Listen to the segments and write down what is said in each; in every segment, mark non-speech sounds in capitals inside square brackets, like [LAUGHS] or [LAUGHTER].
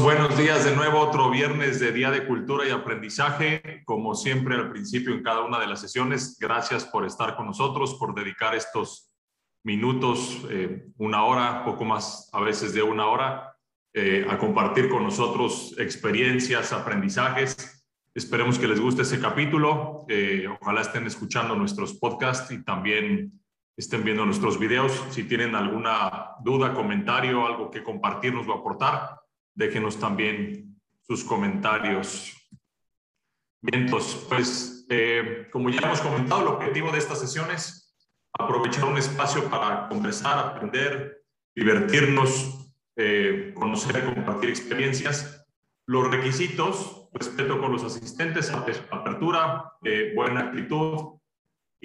Buenos días de nuevo, otro viernes de Día de Cultura y Aprendizaje. Como siempre al principio en cada una de las sesiones, gracias por estar con nosotros, por dedicar estos minutos, eh, una hora, poco más a veces de una hora, eh, a compartir con nosotros experiencias, aprendizajes. Esperemos que les guste ese capítulo. Eh, ojalá estén escuchando nuestros podcasts y también estén viendo nuestros videos. Si tienen alguna duda, comentario, algo que compartirnos o aportar, déjenos también sus comentarios. Bien, entonces, pues, eh, como ya hemos comentado, el objetivo de esta sesión es aprovechar un espacio para conversar, aprender, divertirnos, eh, conocer compartir experiencias. Los requisitos, respeto con los asistentes, apertura, eh, buena actitud,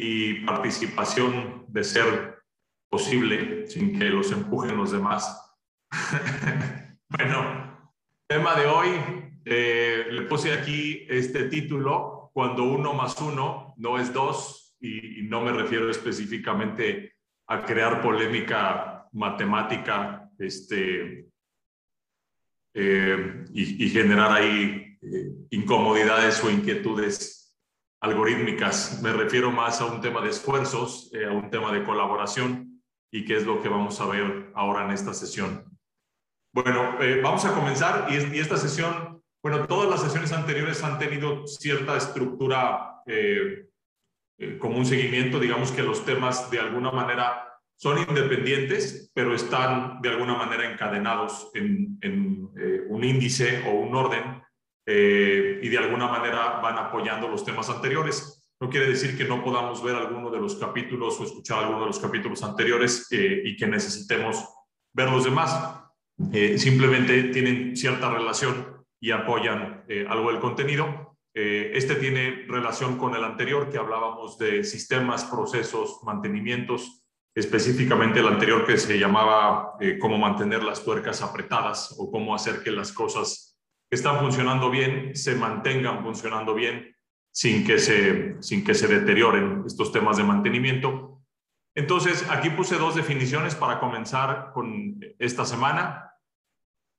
y participación de ser posible sin que los empujen los demás. [LAUGHS] bueno, tema de hoy, eh, le puse aquí este título, cuando uno más uno no es dos, y, no me refiero específicamente a crear polémica matemática este, eh, y, generar ahí eh, incomodidades o inquietudes algorítmicas. Me refiero más a un tema de esfuerzos, a un tema de colaboración y qué es lo que vamos a ver ahora en esta sesión. Bueno, eh, vamos a comenzar y, esta sesión, bueno, todas las sesiones anteriores han tenido cierta estructura eh, como un seguimiento, digamos que los temas de alguna manera son independientes, pero están de alguna manera encadenados en, en un índice o un orden eh, y de alguna manera van apoyando los temas anteriores. No quiere decir que no podamos ver alguno de los capítulos o escuchar alguno de los capítulos anteriores eh, y que necesitemos ver los demás. Eh, simplemente tienen cierta relación y apoyan algo del contenido. este tiene relación con el anterior que hablábamos de sistemas, procesos, mantenimientos, específicamente el anterior que se llamaba cómo mantener las tuercas apretadas o cómo hacer que las cosas que están funcionando bien se mantengan funcionando bien sin que se, sin que se deterioren estos temas de mantenimiento. Entonces, aquí puse dos definiciones para comenzar con esta semana.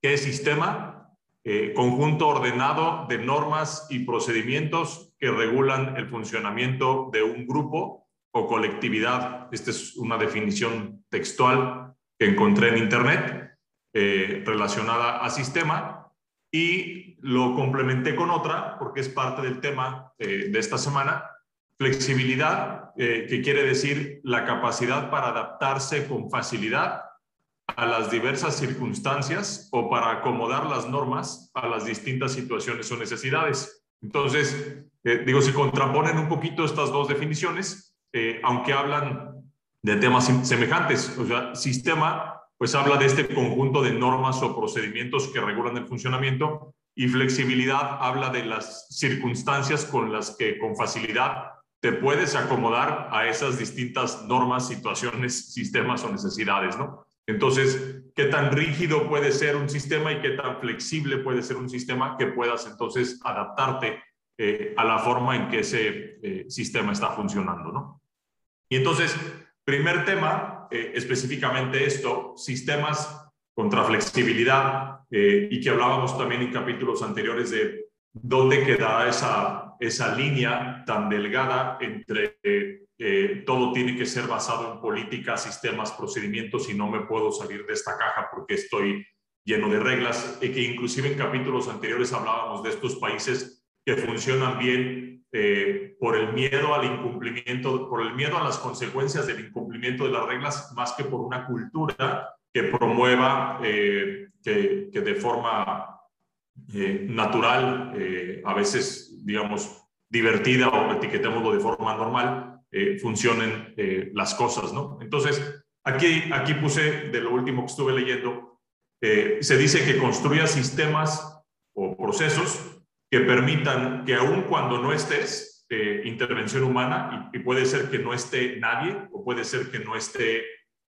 ¿Qué es sistema? Eh, conjunto ordenado de normas y procedimientos que regulan el funcionamiento de un grupo o colectividad. Esta es una definición textual que encontré en Internet eh, relacionada a sistema y lo complementé con otra, porque es parte del tema eh, de esta semana, flexibilidad, que quiere decir la capacidad para adaptarse con facilidad a las diversas circunstancias o para acomodar las normas a las distintas situaciones o necesidades. Entonces, eh, digo, si contraponen un poquito estas dos definiciones, aunque hablan de temas semejantes, o sea, sistema pues habla de este conjunto de normas o procedimientos que regulan el funcionamiento y flexibilidad habla de las circunstancias con las que con facilidad te puedes acomodar a esas distintas normas, situaciones, sistemas o necesidades, ¿no? Entonces, ¿qué tan rígido puede ser un sistema y qué tan flexible puede ser un sistema que puedas entonces adaptarte eh, a la forma en que ese eh, sistema está funcionando, ¿no? Y entonces, primer tema, eh, específicamente esto, sistemas contra flexibilidad, y que hablábamos también en capítulos anteriores de dónde queda esa, esa línea tan delgada entre eh, todo tiene que ser basado en políticas, sistemas, procedimientos y no me puedo salir de esta caja porque estoy lleno de reglas, y que inclusive en capítulos anteriores hablábamos de estos países que funcionan bien eh, por el miedo al incumplimiento, por el miedo a las consecuencias del incumplimiento de las reglas, más que por una cultura que promueva eh, que, que, de forma eh, natural, a veces, digamos, divertida o etiquetémoslo de forma normal, funcionen las cosas, ¿no? Entonces, aquí, aquí puse de lo último que estuve leyendo, se dice que construya sistemas o procesos que permitan que aun cuando no estés, eh, intervención humana, y, puede ser que no esté nadie, o puede ser que no esté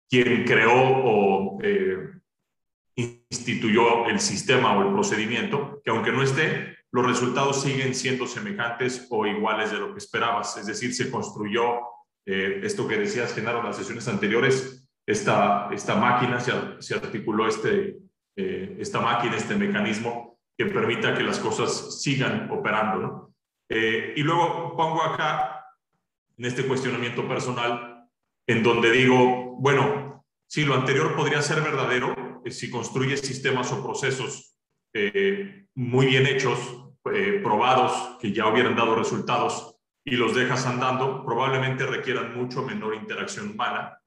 quien creó o eh, instituyó el sistema o el procedimiento, que aunque no esté, los resultados siguen siendo semejantes o iguales de lo que esperabas. Es decir, se construyó eh, esto que decías, Genaro, en las sesiones anteriores, esta, esta máquina, se, se articuló este, eh, esta máquina, este mecanismo que permita que las cosas sigan operando. ¿no? Eh, y luego pongo acá, en este cuestionamiento personal, en donde digo, bueno, si lo anterior podría ser verdadero, si construyes sistemas o procesos muy bien hechos, probados, que ya hubieran dado resultados, y los dejas andando, probablemente requieran mucho menor interacción humana,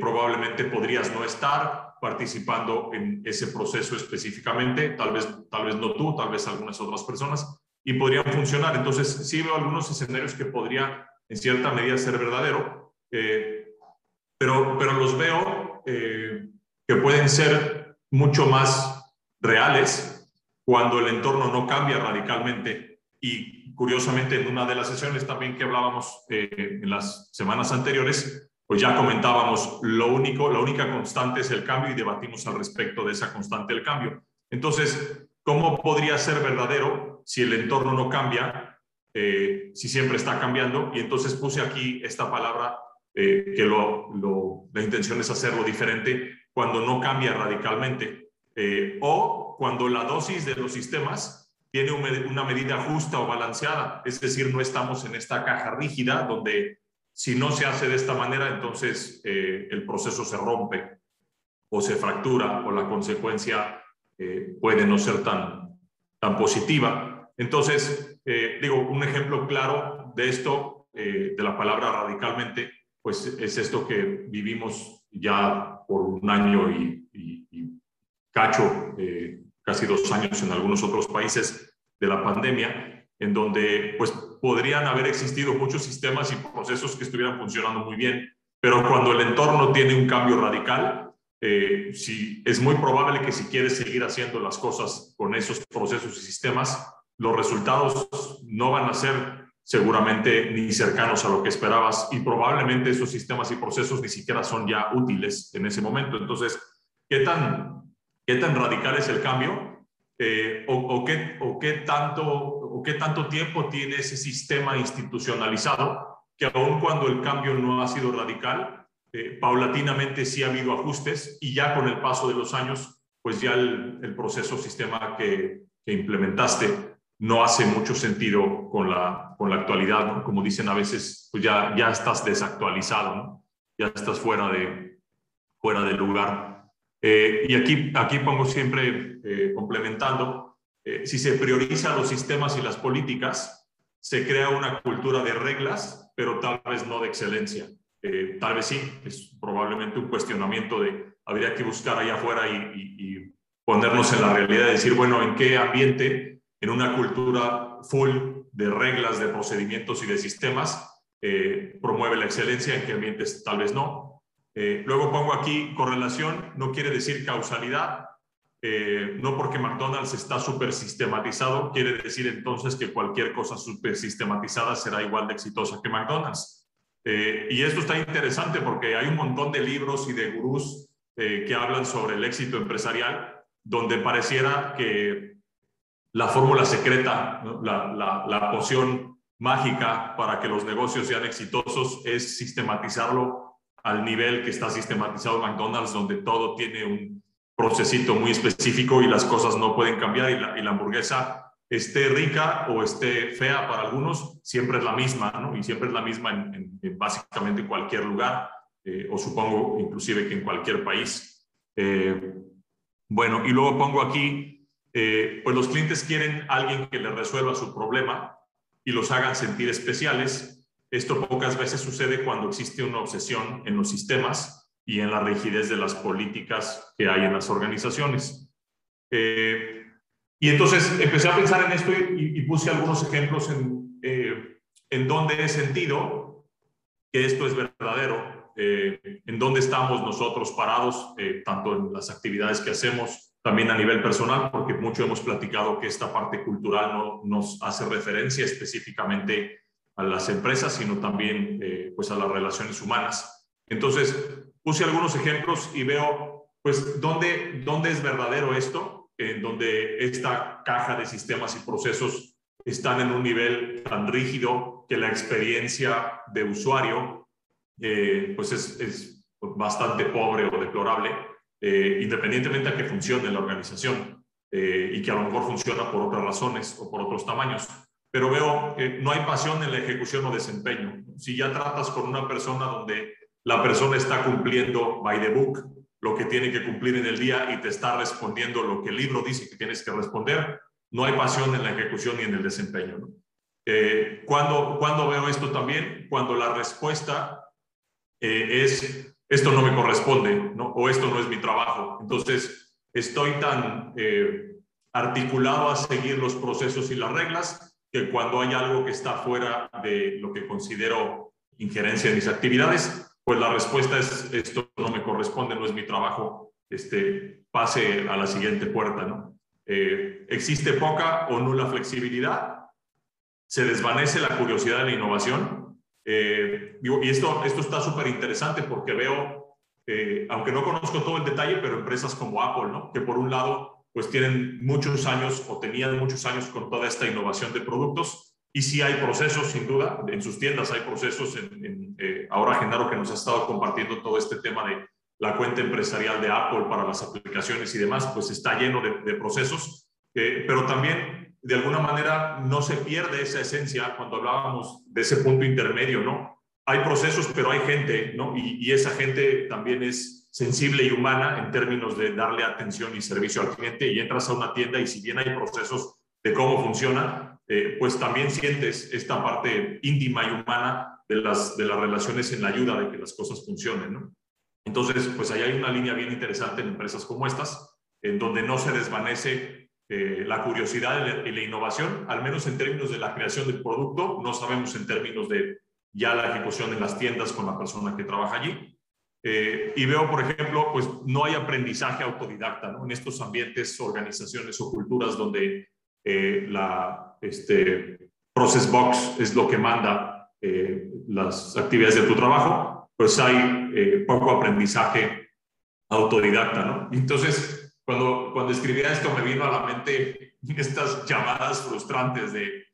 probablemente podrías no estar, participando en ese proceso específicamente, tal vez, tal vez no tú, tal vez algunas otras personas, y podrían funcionar. Entonces, sí veo algunos escenarios que podría en cierta medida ser verdadero, eh, pero, pero los veo eh, que pueden ser mucho más reales cuando el entorno no cambia radicalmente. Y curiosamente, en una de las sesiones también que hablábamos eh, en las semanas anteriores, pues ya comentábamos, lo único, la única constante es el cambio y debatimos al respecto de esa constante del cambio. Entonces, ¿cómo podría ser verdadero si el entorno no cambia, eh, si siempre está cambiando? Y entonces puse aquí esta palabra eh, que lo, la intención es hacerlo diferente cuando no cambia radicalmente eh, o cuando la dosis de los sistemas tiene una medida justa o balanceada, es decir, no estamos en esta caja rígida donde si no se hace de esta manera, entonces eh, el proceso se rompe o se fractura o la consecuencia eh, puede no ser tan, tan positiva. Entonces, eh, digo, un ejemplo claro de esto, de la palabra radicalmente, pues es esto que vivimos ya por un año y, cacho, casi dos años en algunos otros países de la pandemia, en donde pues podrían haber existido muchos sistemas y procesos que estuvieran funcionando muy bien, pero cuando el entorno tiene un cambio radical, eh, si, es muy probable que si quieres seguir haciendo las cosas con esos procesos y sistemas, los resultados no van a ser seguramente ni cercanos a lo que esperabas y probablemente esos sistemas y procesos ni siquiera son ya útiles en ese momento. Entonces, ¿qué tan, qué tan radical es el cambio? Eh, o, qué, o, qué tanto, o qué tanto tiempo tiene ese sistema institucionalizado que aun cuando el cambio no ha sido radical, eh, paulatinamente sí ha habido ajustes y ya con el paso de los años, pues ya el, el proceso sistema que, implementaste no hace mucho sentido con la, con la actualidad. Como dicen a veces, pues ya, ya estás desactualizado, ¿no? Ya estás fuera de, fuera de lugar. Eh, y aquí, aquí pongo siempre eh, complementando, eh, si se priorizan los sistemas y las políticas, se crea una cultura de reglas, pero tal vez no de excelencia. tal vez sí, es probablemente un cuestionamiento de, habría que buscar allá afuera y, y ponernos en la realidad de decir, bueno, ¿en qué ambiente, en una cultura full de reglas, de procedimientos y de sistemas, promueve la excelencia, en qué ambientes tal vez no? Eh, luego pongo aquí correlación, no quiere decir causalidad. Eh, no porque McDonald's está súper sistematizado, quiere decir entonces que cualquier cosa súper sistematizada será igual de exitosa que McDonald's. Eh, y esto está interesante porque hay un montón de libros y de gurús que hablan sobre el éxito empresarial, donde pareciera que la fórmula secreta, la, la, la poción mágica para que los negocios sean exitosos es sistematizarlo al nivel que está sistematizado McDonald's, donde todo tiene un procesito muy específico y las cosas no pueden cambiar y la, hamburguesa esté rica o esté fea para algunos, siempre es la misma, ¿no? Y siempre es la misma en, básicamente cualquier lugar, eh, o supongo inclusive que en cualquier país. Eh, bueno, y luego pongo aquí, eh, pues los clientes quieren alguien que les resuelva su problema y los hagan sentir especiales esto pocas veces sucede cuando existe una obsesión en los sistemas y en la rigidez de las políticas que hay en las organizaciones. Eh, y entonces empecé a pensar en esto y, puse algunos ejemplos en, eh, en donde he sentido que esto es verdadero, en dónde estamos nosotros parados, tanto en las actividades que hacemos, también a nivel personal, porque mucho hemos platicado que esta parte cultural no nos hace referencia específicamente a las empresas, sino también eh, pues a las relaciones humanas. Entonces, puse algunos ejemplos y veo, pues, dónde, dónde es verdadero esto, en donde esta caja de sistemas y procesos están en un nivel tan rígido que la experiencia de usuario, eh, pues, es, es, bastante pobre o deplorable. Eh, independientemente a que funcione la organización eh, y que a lo mejor funciona por otras razones o por otros tamaños. Pero veo que no hay pasión en la ejecución o desempeño. Si ya tratas con una persona donde la persona está cumpliendo by the book lo que tiene que cumplir en el día y te está respondiendo lo que el libro dice que tienes que responder, no hay pasión en la ejecución ni en el desempeño. Eh, cuando, cuando veo esto también, cuando la respuesta es, esto no me corresponde, ¿no? o esto no es mi trabajo. Entonces, estoy tan eh, articulado a seguir los procesos y las reglas que cuando hay algo que está fuera de lo que considero injerencia en mis actividades, pues la respuesta es, esto no me corresponde, no es mi trabajo, este, pase a la siguiente puerta, ¿no? Eh, existe poca o nula flexibilidad, se desvanece la curiosidad de la innovación. Eh, y esto, esto está súper interesante porque veo, eh, aunque no conozco todo el detalle, pero empresas como Apple, ¿no? que por un lado, pues tienen muchos años o tenían muchos años con toda esta innovación de productos y sí hay procesos, sin duda, en sus tiendas hay procesos. En, eh, ahora Genaro que nos ha estado compartiendo todo este tema de la cuenta empresarial de Apple para las aplicaciones y demás, pues está lleno de, procesos, pero también de alguna manera no se pierde esa esencia cuando hablábamos de ese punto intermedio, ¿no? Hay procesos, pero hay gente, ¿no? Y, esa gente también es sensible y humana en términos de darle atención y servicio al cliente y entras a una tienda y si bien hay procesos de cómo funciona, eh, pues también sientes esta parte íntima y humana de las, de las relaciones en la ayuda de que las cosas funcionen, ¿no? Entonces, pues ahí hay una línea bien interesante en empresas como estas, en donde no se desvanece eh, la curiosidad y la, innovación, al menos en términos de la creación del producto, no sabemos en términos de ya la ejecución en las tiendas con la persona que trabaja allí. Eh, y veo, por ejemplo, pues no hay aprendizaje autodidacta ¿no? en estos ambientes, organizaciones o culturas donde la, este, Process Box es lo que manda eh, las actividades de tu trabajo, pues hay eh, poco aprendizaje autodidacta, ¿no? Entonces, cuando, cuando escribía esto me vino a la mente [LAUGHS] estas llamadas frustrantes de,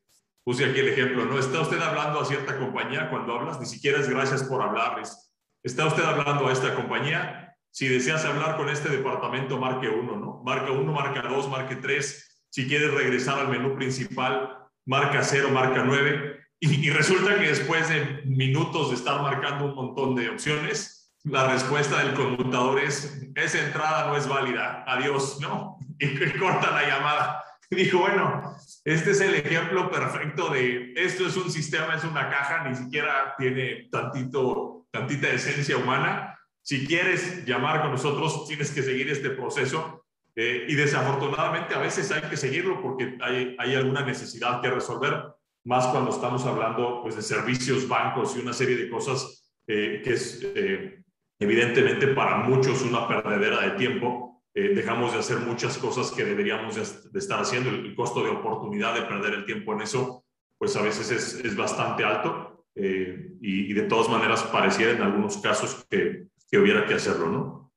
puse aquí el ejemplo, ¿no? Está usted hablando a cierta compañía, cuando hablas, ni siquiera es gracias por hablarles. Está usted hablando a esta compañía, si deseas hablar con este departamento, marque uno, ¿no? Marca uno, marca dos, marque tres, si quieres regresar al menú principal, marca 0, marca 9. Y, resulta que después de minutos de estar marcando un montón de opciones, la respuesta del conmutador es, esa entrada no es válida, adiós, ¿no? Y, [LAUGHS] corta la llamada. dijo, bueno, este es el ejemplo perfecto de, esto es un sistema, es una caja, ni siquiera tiene tantito, tantita esencia humana. Si quieres llamar con nosotros, tienes que seguir este proceso eh, y desafortunadamente a veces hay que seguirlo porque hay, hay, alguna necesidad que resolver, más cuando estamos hablando pues, de servicios, bancos y una serie de cosas eh, que es eh, evidentemente para muchos una perdedera de tiempo. dejamos de hacer muchas cosas que deberíamos de, estar haciendo. El, costo de oportunidad de perder el tiempo en eso, pues a veces es, es bastante alto y, y, de todas maneras pareciera en algunos casos que, que hubiera que hacerlo, ¿no?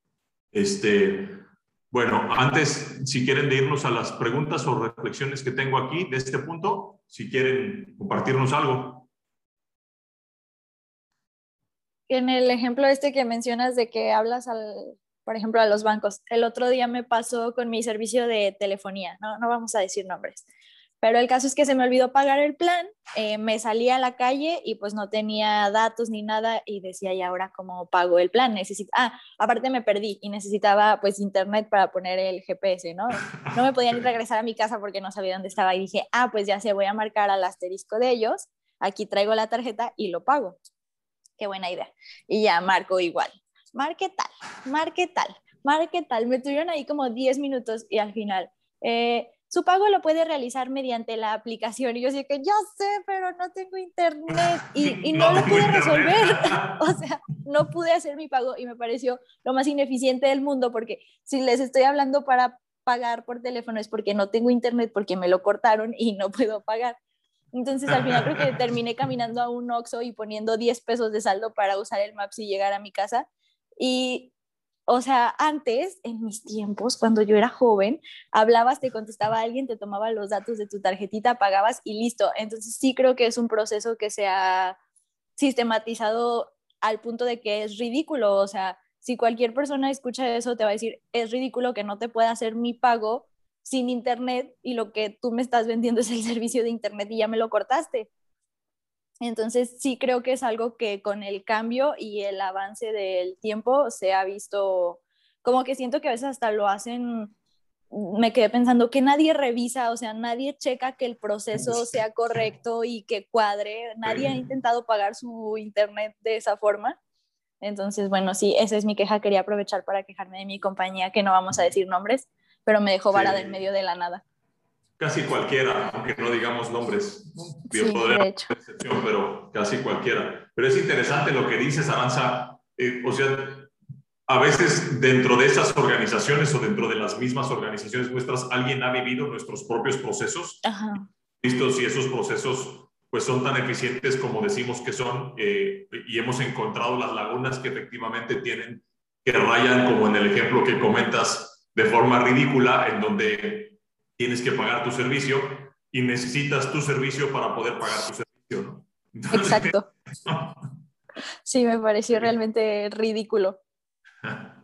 Este, bueno, antes, si quieren de irnos a las preguntas o reflexiones que tengo aquí de este punto, si quieren compartirnos algo. En el ejemplo este que mencionas de que hablas al, por ejemplo, a los bancos, el otro día me pasó con mi servicio de telefonía, no, no vamos a decir nombres. Pero el caso es que se me olvidó pagar el plan, eh, me salí a la calle y pues no tenía datos ni nada y decía, ¿y ahora cómo pago el plan? Necesito, ah, aparte me perdí y necesitaba pues internet para poner el GPS, ¿no? No me podía ni [LAUGHS] regresar a mi casa porque no sabía dónde estaba y dije, ah, pues ya sé, voy a marcar al asterisco de ellos, aquí traigo la tarjeta y lo pago. Qué buena idea. Y ya marco igual. Marque tal, marque tal, marque tal. Me tuvieron ahí como 10 minutos y al final... Eh, su pago lo puede realizar mediante la aplicación. Y yo decía que yo sé, pero no tengo internet [LAUGHS] y, no, lo pude resolver. [LAUGHS] [LAUGHS] o sea, no pude hacer mi pago y me pareció lo más ineficiente del mundo porque si les estoy hablando para pagar por teléfono es porque no tengo internet, porque me lo cortaron y no puedo pagar. Entonces al final creo que [LAUGHS] terminé caminando a un Oxxo y poniendo 10 pesos de saldo para usar el Maps y llegar a mi casa. Y o sea, antes, en mis tiempos, cuando yo era joven, hablabas, te contestaba alguien, te tomaba los datos de tu tarjetita, pagabas y listo. Entonces sí creo que es un proceso que se ha sistematizado al punto de que es ridículo. O sea, si cualquier persona escucha eso, te va a decir, es ridículo que no te pueda hacer mi pago sin internet y lo que tú me estás vendiendo es el servicio de internet y ya me lo cortaste. Entonces sí creo que es algo que con el cambio y el avance del tiempo se ha visto, como que siento que a veces hasta lo hacen, me quedé pensando que nadie revisa, o sea, nadie checa que el proceso sea correcto y que cuadre, nadie ha intentado pagar su internet de esa forma. Entonces, bueno, sí, esa es mi queja, quería aprovechar para quejarme de mi compañía, que no vamos a decir nombres, pero me dejó varada en medio de la nada. Casi cualquiera, aunque no digamos nombres. Sí, de hecho. pero casi cualquiera. Pero es interesante lo que dices, Aranza. Eh, o sea, a veces dentro de esas organizaciones o dentro de las mismas organizaciones nuestras, alguien ha vivido nuestros propios procesos. Ajá. Visto si esos procesos pues son tan eficientes como decimos que son eh, y hemos encontrado las lagunas que efectivamente tienen, que rayan como en el ejemplo que comentas de forma ridícula en donde tienes que pagar tu servicio y necesitas tu servicio para poder pagar tu servicio, ¿no? Exacto. [LAUGHS] sí, me pareció realmente ridículo. [LAUGHS]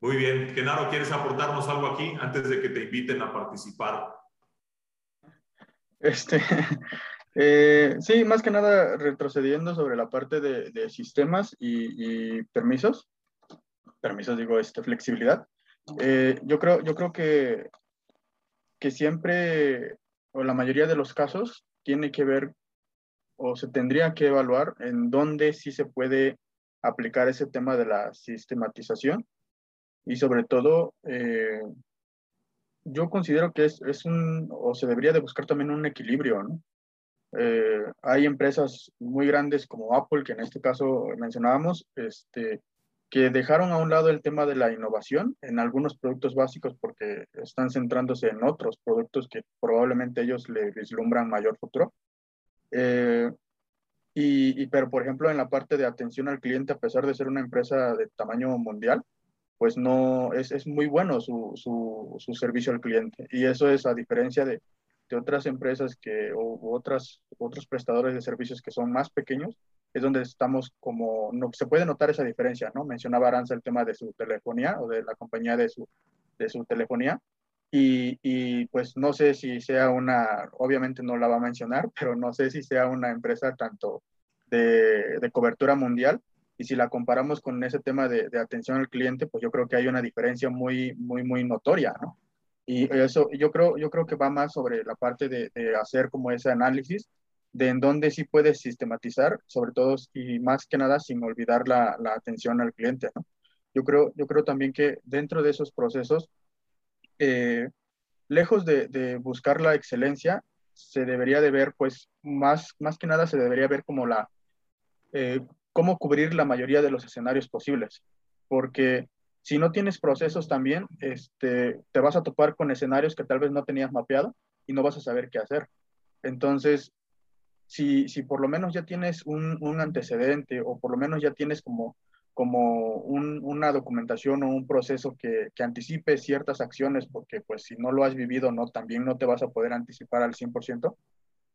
Muy bien. Genaro, ¿quieres aportarnos algo aquí antes de que te inviten a participar? Este, [LAUGHS] eh, sí, más que nada retrocediendo sobre la parte de, sistemas y, permisos permisos, digo, este, flexibilidad. Eh, yo, creo, yo creo que, que siempre, o la mayoría de los casos, tiene que ver o se tendría que evaluar en dónde sí se puede aplicar ese tema de la sistematización y sobre todo eh, yo considero que es, es, un o se debería de buscar también un equilibrio ¿no? Eh, hay empresas muy grandes como Apple que en este caso mencionábamos este que dejaron a un lado el tema de la innovación en algunos productos básicos porque están centrándose en otros productos que probablemente ellos le vislumbran mayor futuro. Eh, y, pero, por ejemplo, en la parte de atención al cliente, a pesar de ser una empresa de tamaño mundial, pues no, es, es muy bueno su, su, su, servicio al cliente. Y eso es a diferencia de, de otras empresas que, o, otras, otros prestadores de servicios que son más pequeños, es donde estamos como, no, se puede notar esa diferencia, ¿no? Mencionaba Aranza el tema de su telefonía o de la compañía de su, de su telefonía. Y, y, pues no sé si sea una, obviamente no la va a mencionar, [LAUGHS] pero no sé si sea una empresa tanto de, de cobertura mundial y si la comparamos con ese tema de, de, atención al cliente, pues yo creo que hay una diferencia muy, muy, muy notoria, ¿no? Y eso, yo creo, yo creo que va más sobre la parte de, hacer como ese análisis de en dónde sí puedes sistematizar, sobre todo y más que nada sin olvidar la, atención al cliente. Yo, creo, yo creo también que dentro de esos procesos, eh, lejos de, de, buscar la excelencia, se debería de ver, pues, más, más que nada se debería ver como la, eh, cómo cubrir la mayoría de los escenarios posibles. Porque si no tienes procesos también, este, te vas a topar con escenarios que tal vez no tenías mapeado y no vas a saber qué hacer. Entonces, si, si por lo menos ya tienes un, un antecedente o por lo menos ya tienes como, como un, una documentación o un proceso que, que, anticipe ciertas acciones, porque pues si no lo has vivido, no, también no te vas a poder anticipar al 100%,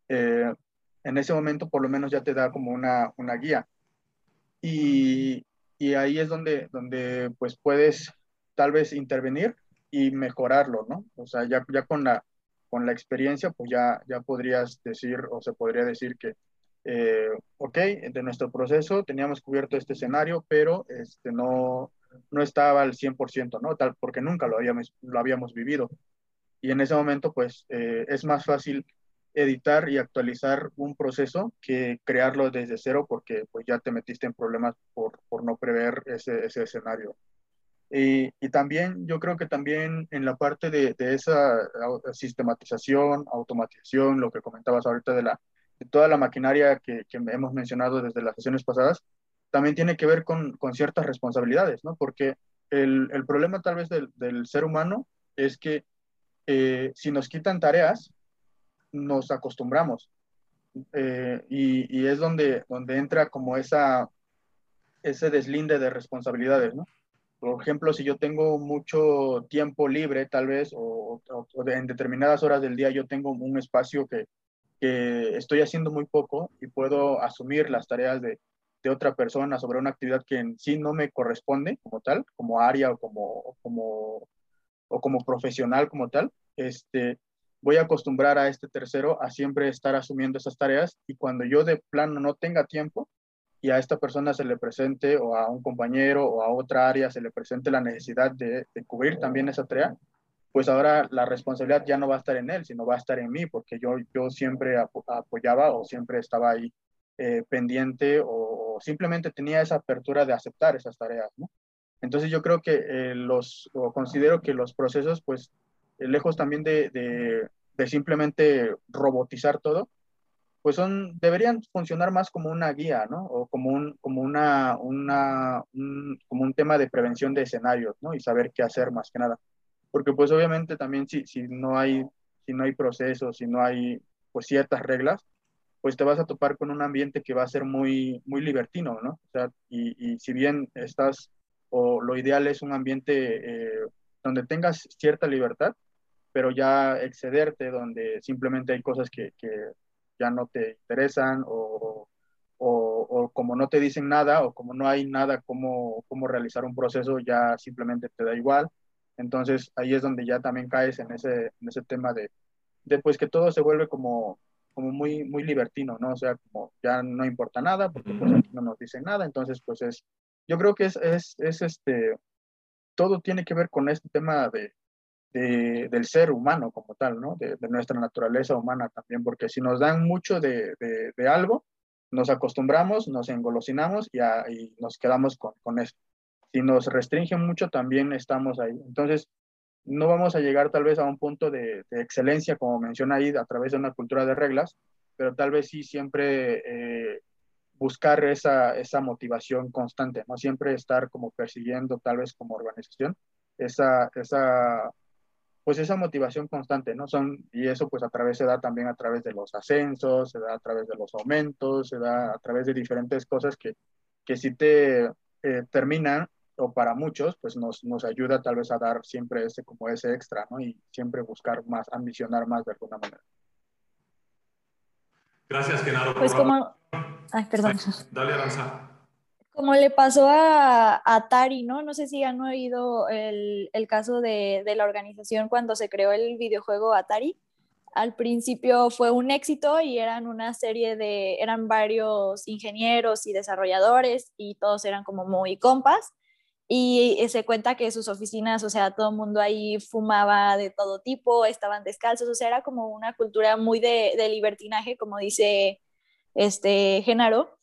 eh, en ese momento por lo menos ya te da como una, una guía. Y, y, ahí es donde, donde pues puedes tal vez intervenir y mejorarlo, ¿no? O sea, ya, ya con la, con la experiencia, pues ya, ya podrías decir o se podría decir que, eh, ok, de nuestro proceso teníamos cubierto este escenario, pero este, no, no estaba al 100%, ¿no? Tal, porque nunca lo habíamos, lo habíamos vivido. Y en ese momento, pues, eh, es más fácil editar y actualizar un proceso que crearlo desde cero porque pues ya te metiste en problemas por, por no prever ese, ese escenario. Y, también, yo creo que también en la parte de, de, esa sistematización, automatización, lo que comentabas ahorita de, la, de toda la maquinaria que, que, hemos mencionado desde las sesiones pasadas, también tiene que ver con, con ciertas responsabilidades, ¿no? Porque el, el problema tal vez del, del, ser humano es que eh, si nos quitan tareas, nos acostumbramos. Eh, y, es donde, donde entra como esa, ese deslinde de responsabilidades, ¿no? Por ejemplo, si yo tengo mucho tiempo libre, tal vez, o, o, en determinadas horas del día yo tengo un espacio que, que, estoy haciendo muy poco y puedo asumir las tareas de, de otra persona sobre una actividad que en sí no me corresponde como tal, como área o como, como, o como profesional como tal, este, voy a acostumbrar a este tercero a siempre estar asumiendo esas tareas y cuando yo de plano no tenga tiempo y a esta persona se le presente o a un compañero o a otra área se le presente la necesidad de, cubrir también esa tarea, pues ahora la responsabilidad ya no va a estar en él, sino va a estar en mí, porque yo, yo siempre apoyaba o siempre estaba ahí eh, pendiente o, simplemente tenía esa apertura de aceptar esas tareas. Entonces yo creo que eh, los, o considero que los procesos, pues, lejos también de, de, simplemente robotizar todo, pues son, deberían funcionar más como una guía, ¿no? O como un, como una, una como un tema de prevención de escenarios, ¿no? Y saber qué hacer más que nada. Porque pues obviamente también si, si no hay, si no hay procesos, si no hay pues ciertas reglas, pues te vas a topar con un ambiente que va a ser muy, muy libertino, ¿no? O sea, y, y si bien estás, o lo ideal es un ambiente eh, donde tengas cierta libertad, pero ya excederte, donde simplemente hay cosas que, que ya no te interesan o, o, o, como no te dicen nada o como no hay nada como, como realizar un proceso, ya simplemente te da igual. Entonces ahí es donde ya también caes en ese, en ese tema de, de pues que todo se vuelve como como muy, muy libertino, ¿no? O sea, como ya no importa nada, porque pues aquí no nos dicen nada, entonces pues es, yo creo que es, es, es este, todo tiene que ver con este tema de, de, del ser humano como tal, ¿no? De, nuestra naturaleza humana también, porque si nos dan mucho de, algo, nos acostumbramos, nos engolosinamos y, y nos quedamos con, con eso. Si nos restringen mucho, también estamos ahí. Entonces, no vamos a llegar tal vez a un punto de, excelencia, como menciona ahí, a través de una cultura de reglas, pero tal vez sí siempre eh, buscar esa, esa motivación constante, ¿no? Siempre estar como persiguiendo, tal vez como organización, esa, esa, pues esa motivación constante, ¿no? Son, y eso pues a través se da también a través de los ascensos, se da a través de los aumentos, se da a través de diferentes cosas que, que sí te eh, terminan o para muchos, pues nos, nos ayuda tal vez a dar siempre ese, como ese extra, ¿no? Y siempre buscar más, ambicionar más de alguna manera. Gracias, Genaro. Pues como... Ay, perdón. Dale, Aranza. Como le pasó a, Atari, ¿no? No sé si han oído el, el caso de, de, la organización cuando se creó el videojuego Atari. Al principio fue un éxito y eran una serie de, eran varios ingenieros y desarrolladores y todos eran como muy compas y eh, se cuenta que sus oficinas, o sea, todo el mundo ahí fumaba de todo tipo, estaban descalzos, o sea, era como una cultura muy de, de libertinaje, como dice este Genaro,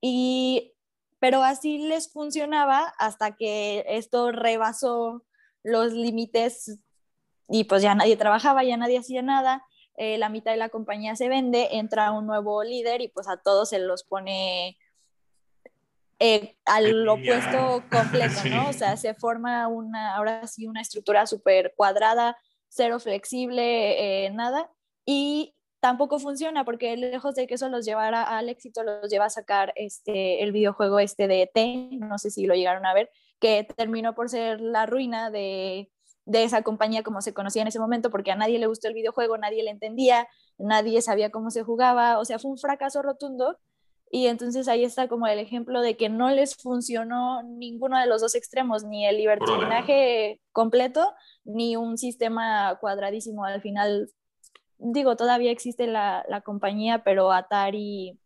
y, pero así les funcionaba hasta que esto rebasó los límites y pues ya nadie trabajaba, ya nadie hacía nada, eh, la mitad de la compañía se vende, entra un nuevo líder y pues a todos se los pone eh, al opuesto completo, [LAUGHS] ¿no? O sea, se forma una, ahora sí, una estructura súper cuadrada, cero flexible, eh, nada, y tampoco funciona porque lejos de que eso los llevara al éxito, los lleva a sacar este, el videojuego este de T, no sé si lo llegaron a ver, que terminó por ser la ruina de, de esa compañía como se conocía en ese momento, porque a nadie le gustó el videojuego, nadie le entendía, nadie sabía cómo se jugaba, o sea, fue un fracaso rotundo y entonces ahí está como el ejemplo de que no les funcionó ninguno de los dos extremos, ni el libertinaje completo, ni un sistema cuadradísimo. Al final, digo, todavía existe la, la, compañía, pero Atari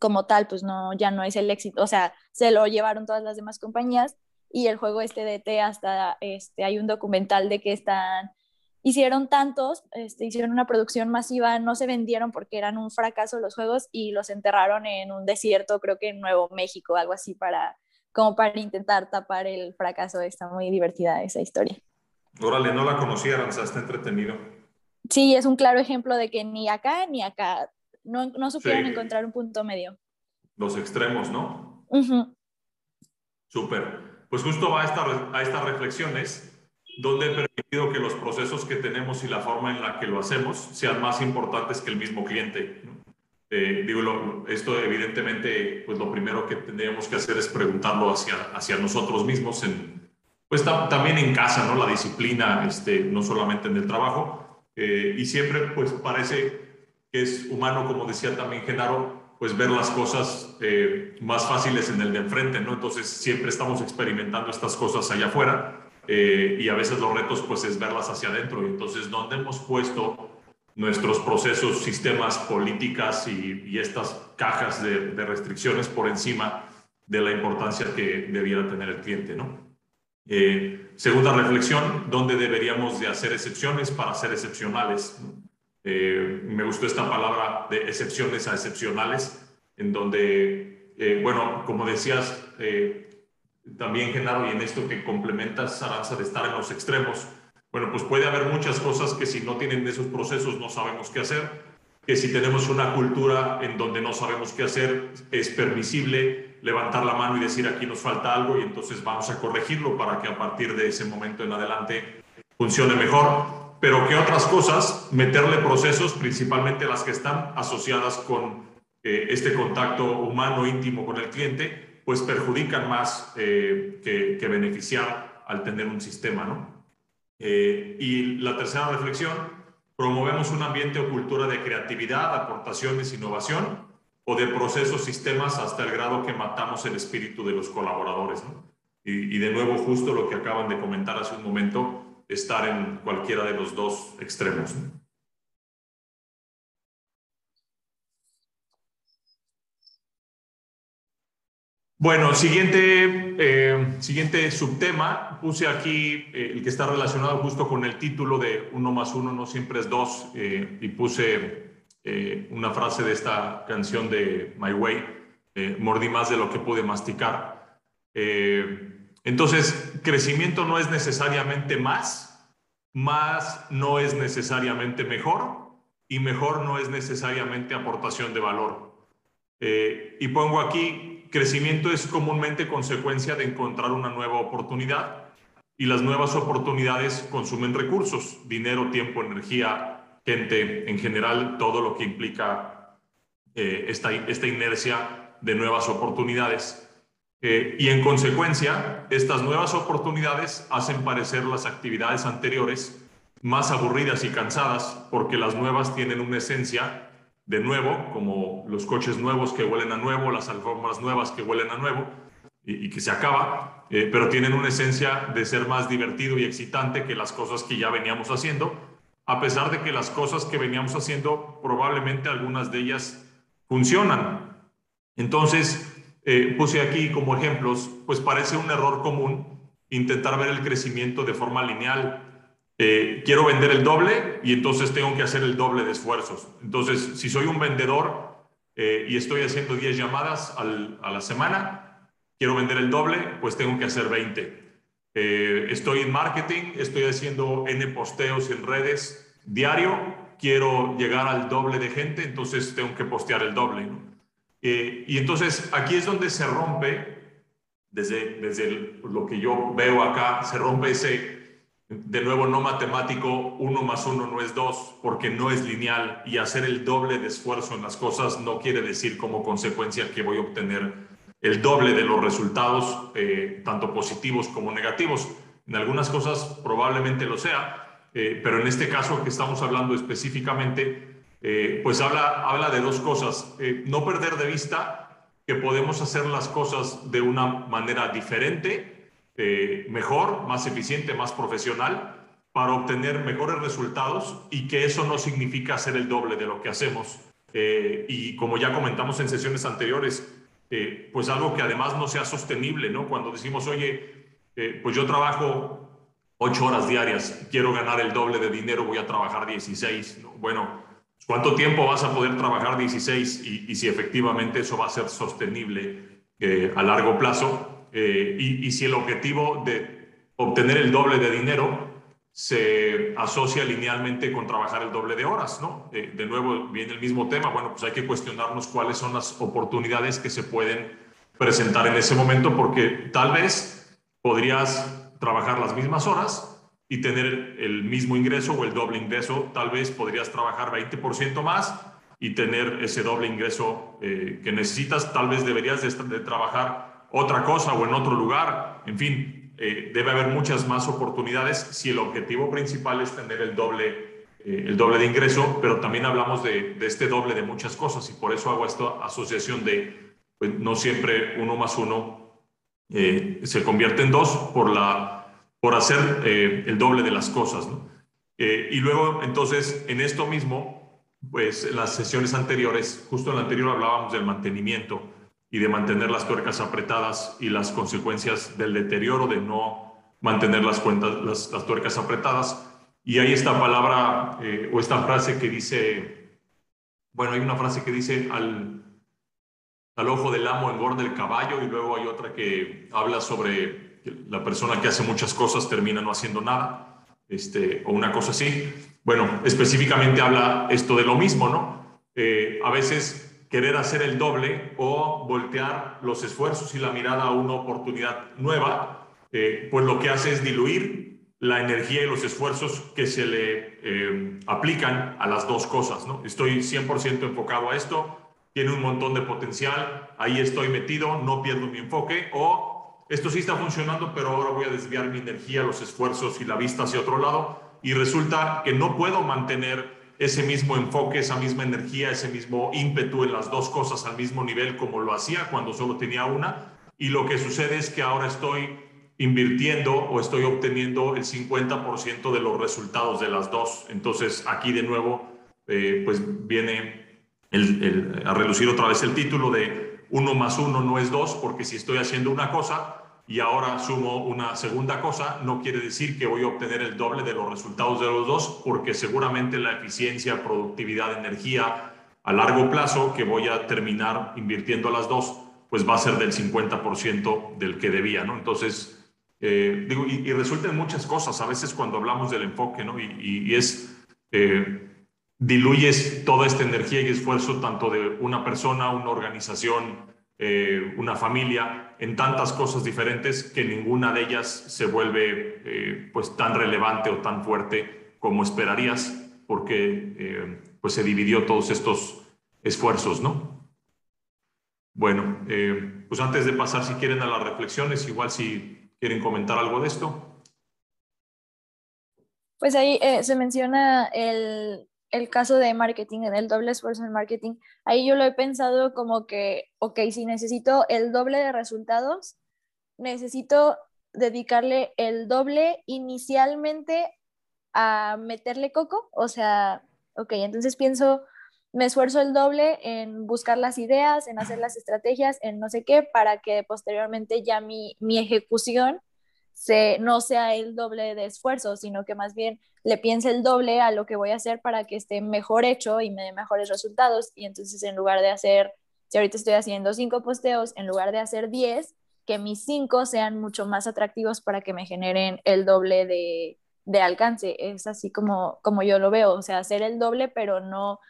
como tal, pues no, ya no es el éxito. O sea, se lo llevaron todas las demás compañías y el juego este de T hasta, este, hay un documental de que están hicieron tantos, este, hicieron una producción masiva, no se vendieron porque eran un fracaso los juegos y los enterraron en un desierto, creo que en Nuevo México, algo así para como para intentar tapar el fracaso. Está muy divertida esa historia. Órale, no la conocieran, o sea, está entretenido. Sí, es un claro ejemplo de que ni acá ni acá no, no supieron encontrar un punto medio. Los extremos, ¿no? Súper. Pues justo a, esta, a estas reflexiones donde he permitido que los procesos que tenemos y la forma en la que lo hacemos sean más importantes que el mismo cliente. Eh, digo, esto evidentemente, pues lo primero que tendríamos que hacer es preguntarlo hacia, hacia nosotros mismos, en, pues también en casa, ¿no? La disciplina, este, no solamente en el trabajo. Eh, y siempre, pues parece que es humano, como decía también Genaro, pues ver las cosas eh, más fáciles en el de enfrente, ¿no? Entonces siempre estamos experimentando estas cosas allá afuera eh, y a veces los retos pues es verlas hacia adentro. Y entonces, ¿dónde hemos puesto nuestros procesos, sistemas, políticas y, estas cajas de, restricciones por encima de la importancia que debiera tener el cliente, ¿no? Eh, segunda reflexión, ¿dónde deberíamos de hacer excepciones para ser excepcionales? Eh, me gustó esta palabra de excepciones a excepcionales, en donde, eh, bueno, como decías también, Genaro, y en esto que complementas, Aranza, de estar en los extremos, bueno, pues puede haber muchas cosas que si no tienen esos procesos no sabemos qué hacer, que si tenemos una cultura en donde no sabemos qué hacer, es permisible levantar la mano y decir aquí nos falta algo y entonces vamos a corregirlo para que a partir de ese momento en adelante funcione mejor. Pero que otras cosas, meterle procesos, principalmente las que están asociadas con eh, este contacto humano íntimo con el cliente, pues perjudican más eh, que, que beneficiar al tener un sistema, ¿no? Eh, y la tercera reflexión, promovemos un ambiente o cultura de creatividad, aportaciones, innovación o de procesos, sistemas hasta el grado que matamos el espíritu de los colaboradores. Y, de nuevo, justo lo que acaban de comentar hace un momento, estar en cualquiera de los dos extremos. Bueno, siguiente, eh, siguiente subtema, puse aquí eh, el que está relacionado justo con el título de uno más uno no siempre es dos, eh, y puse una frase de esta canción de My Way, mordí más de lo que pude masticar. entonces, crecimiento no es necesariamente más, más no es necesariamente mejor, y mejor no es necesariamente aportación de valor. y pongo aquí Crecimiento es comúnmente consecuencia de encontrar una nueva oportunidad y las nuevas oportunidades consumen recursos, dinero, tiempo, energía, gente, en general, todo lo que implica eh, esta, esta, inercia de nuevas oportunidades. Eh, y en consecuencia, estas nuevas oportunidades hacen parecer las actividades anteriores más aburridas y cansadas porque las nuevas tienen una esencia de nuevo, como los coches nuevos que huelen a nuevo, las alfombras nuevas que huelen a nuevo y, que se acaba, eh, pero tienen una esencia de ser más divertido y excitante que las cosas que ya veníamos haciendo, a pesar de que las cosas que veníamos haciendo, probablemente algunas de ellas funcionan. Entonces, eh, puse aquí como ejemplos, pues parece un error común intentar ver el crecimiento de forma lineal eh, quiero vender el doble y entonces tengo que hacer el doble de esfuerzos. Entonces, si soy un vendedor eh, y estoy haciendo 10 llamadas a la semana, quiero vender el doble, pues tengo que hacer 20. Eh, estoy en marketing, estoy haciendo N posteos en redes diario, quiero llegar al doble de gente, entonces tengo que postear el doble. y entonces aquí es donde se rompe, desde, desde lo que yo veo acá, se rompe ese de nuevo, no matemático, uno más uno no es dos, porque no es lineal y hacer el doble de esfuerzo en las cosas no quiere decir como consecuencia que voy a obtener el doble de los resultados, eh, tanto positivos como negativos. En algunas cosas probablemente lo sea, eh, pero en este caso que estamos hablando específicamente, eh, pues habla, habla de dos cosas. no perder de vista que podemos hacer las cosas de una manera diferente eh, mejor, más eficiente, más profesional para obtener mejores resultados y que eso no significa hacer el doble de lo que hacemos. Eh, y como ya comentamos en sesiones anteriores, eh, pues algo que además no sea sostenible, ¿no? Cuando decimos, oye, pues yo trabajo ocho horas diarias, quiero ganar el doble de dinero, voy a trabajar 16. Bueno, ¿cuánto tiempo vas a poder trabajar 16 y, si efectivamente eso va a ser sostenible a largo plazo? Eh, y, si el objetivo de obtener el doble de dinero se asocia linealmente con trabajar el doble de horas, ¿no? Eh, de nuevo, viene el mismo tema, bueno, pues hay que cuestionarnos cuáles son las oportunidades que se pueden presentar en ese momento, porque tal vez podrías trabajar las mismas horas y tener el mismo ingreso o el doble ingreso, tal vez podrías trabajar 20% más y tener ese doble ingreso eh, que necesitas, tal vez deberías de trabajar otra cosa o en otro lugar. En fin, eh, debe haber muchas más oportunidades si el objetivo principal es tener el doble eh, el doble de ingreso, pero también hablamos de, este doble de muchas cosas y por eso hago esta asociación de pues, no siempre uno más uno eh, se convierte en dos por, la, por hacer eh, el doble de las cosas. y luego, entonces, en esto mismo, pues en las sesiones anteriores, justo en la anterior hablábamos del mantenimiento y de mantener las tuercas apretadas y las consecuencias del deterioro de no mantener las, cuentas, las, las tuercas apretadas. Y hay esta palabra eh, o esta frase que dice, bueno, hay una frase que dice al, al ojo del amo engorda el caballo y luego hay otra que habla sobre la persona que hace muchas cosas termina no haciendo nada, este, o una cosa así. Bueno, específicamente habla esto de lo mismo, ¿no? Eh, a veces querer hacer el doble o voltear los esfuerzos y la mirada a una oportunidad nueva, eh, pues lo que hace es diluir la energía y los esfuerzos que se le eh, aplican a las dos cosas. ¿no? Estoy 100% enfocado a esto, tiene un montón de potencial, ahí estoy metido, no pierdo mi enfoque, o esto sí está funcionando, pero ahora voy a desviar mi energía, los esfuerzos y la vista hacia otro lado, y resulta que no puedo mantener ese mismo enfoque, esa misma energía, ese mismo ímpetu en las dos cosas al mismo nivel como lo hacía cuando solo tenía una, y lo que sucede es que ahora estoy invirtiendo o estoy obteniendo el 50% de los resultados de las dos. Entonces, aquí de nuevo, eh, pues viene a relucir otra vez el título de uno más uno no es dos, porque si estoy haciendo una cosa y ahora sumo una segunda cosa, no quiere decir que voy a obtener el doble de los resultados de los dos, porque seguramente la eficiencia, productividad, energía a largo plazo que voy a terminar invirtiendo las dos, pues va a ser del 50% del que debía, ¿no? Entonces, eh, digo, y, resultan muchas cosas a veces cuando hablamos del enfoque, ¿no? Y, es, eh, diluyes toda esta energía y esfuerzo tanto de una persona, una organización, eh, una familia, en tantas cosas diferentes que ninguna de ellas se vuelve pues tan relevante o tan fuerte como esperarías, porque pues se dividió todos estos esfuerzos, ¿no? Bueno, pues antes de pasar, si quieren, a las reflexiones, igual si ¿Quieren comentar algo de esto? Pues ahí eh, se menciona el, el, caso de marketing, el doble esfuerzo en marketing. Ahí yo lo he pensado como que, ok, si necesito el doble de resultados, necesito dedicarle el doble inicialmente a meterle coco. O sea, ok, entonces pienso, me esfuerzo el doble en buscar las ideas, en hacer las estrategias, en no sé qué, para que posteriormente ya mi, mi ejecución se, no sea el doble de esfuerzo, sino que más bien le piense el doble a lo que voy a hacer para que esté mejor hecho y me dé mejores resultados. Y entonces en lugar de hacer, si ahorita estoy haciendo cinco posteos, en lugar de hacer diez, que mis cinco sean mucho más atractivos para que me generen el doble de, de alcance. Es así como, como yo lo veo, o sea, hacer el doble, pero no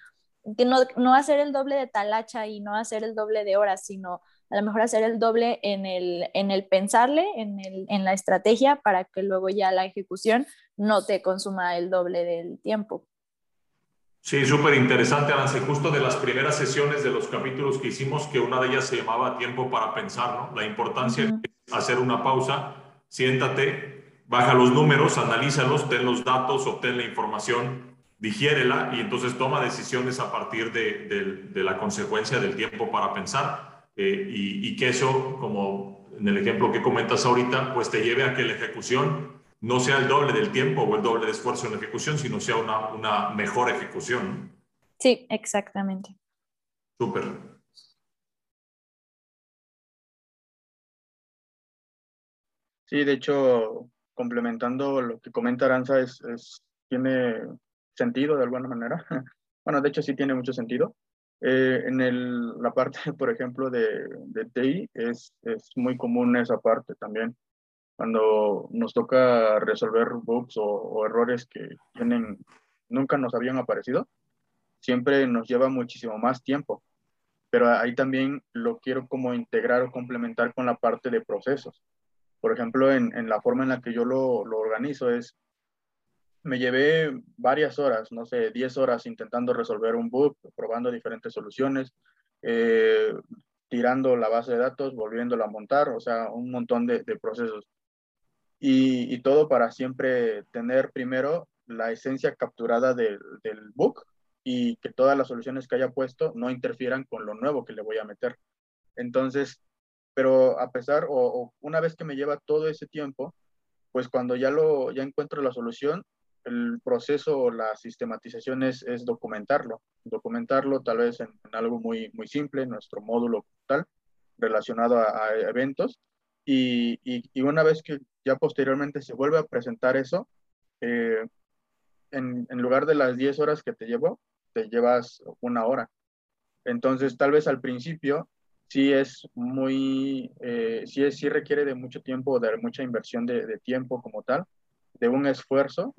no, no hacer el doble de talacha y no hacer el doble de horas, sino a lo mejor hacer el doble en el, en el pensarle, en, el, en la estrategia, para que luego ya la ejecución no te consuma el doble del tiempo. Sí, súper interesante, Avance. Justo de las primeras sesiones de los capítulos que hicimos, que una de ellas se llamaba tiempo para pensar, ¿no? La importancia de hacer una pausa, siéntate, baja los números, analízalos, ten los datos, obtén la información digiérela y entonces toma decisiones a partir de, la consecuencia del tiempo para pensar eh, y, que eso, como en el ejemplo que comentas ahorita, pues te lleve a que la ejecución no sea el doble del tiempo o el doble de esfuerzo en la ejecución, sino sea una, una mejor ejecución. Sí, exactamente. Súper. Sí, de hecho, complementando lo que comenta Aranza, es, es tiene sentido de alguna manera. [LAUGHS] bueno, de hecho sí tiene mucho sentido. Eh, en el, la parte, [LAUGHS] por ejemplo, de, de TI, es, es, muy común esa parte también. Cuando nos toca resolver bugs o, errores que tienen, nunca nos habían aparecido, siempre nos lleva muchísimo más tiempo. Pero ahí también lo quiero como integrar o complementar con la parte de procesos. Por ejemplo, en, en la forma en la que yo lo, lo organizo es, me llevé varias horas, no sé, 10 horas intentando resolver un bug, probando diferentes soluciones, eh, tirando la base de datos, volviéndola a montar, o sea, un montón de, procesos. Y, todo para siempre tener primero la esencia capturada del, del book y que todas las soluciones que haya puesto no interfieran con lo nuevo que le voy a meter. Entonces, pero a pesar o, una vez que me lleva todo ese tiempo, pues cuando ya lo ya encuentro la solución, el proceso o la sistematización es, documentarlo, documentarlo tal vez en, algo muy muy simple, nuestro módulo tal relacionado a, eventos y, y, una vez que ya posteriormente se vuelve a presentar eso, eh, en, en, lugar de las 10 horas que te llevo, te llevas una hora. Entonces, tal vez al principio sí es muy, eh, sí, es, sí requiere de mucho tiempo, de mucha inversión de tiempo como tal, de un esfuerzo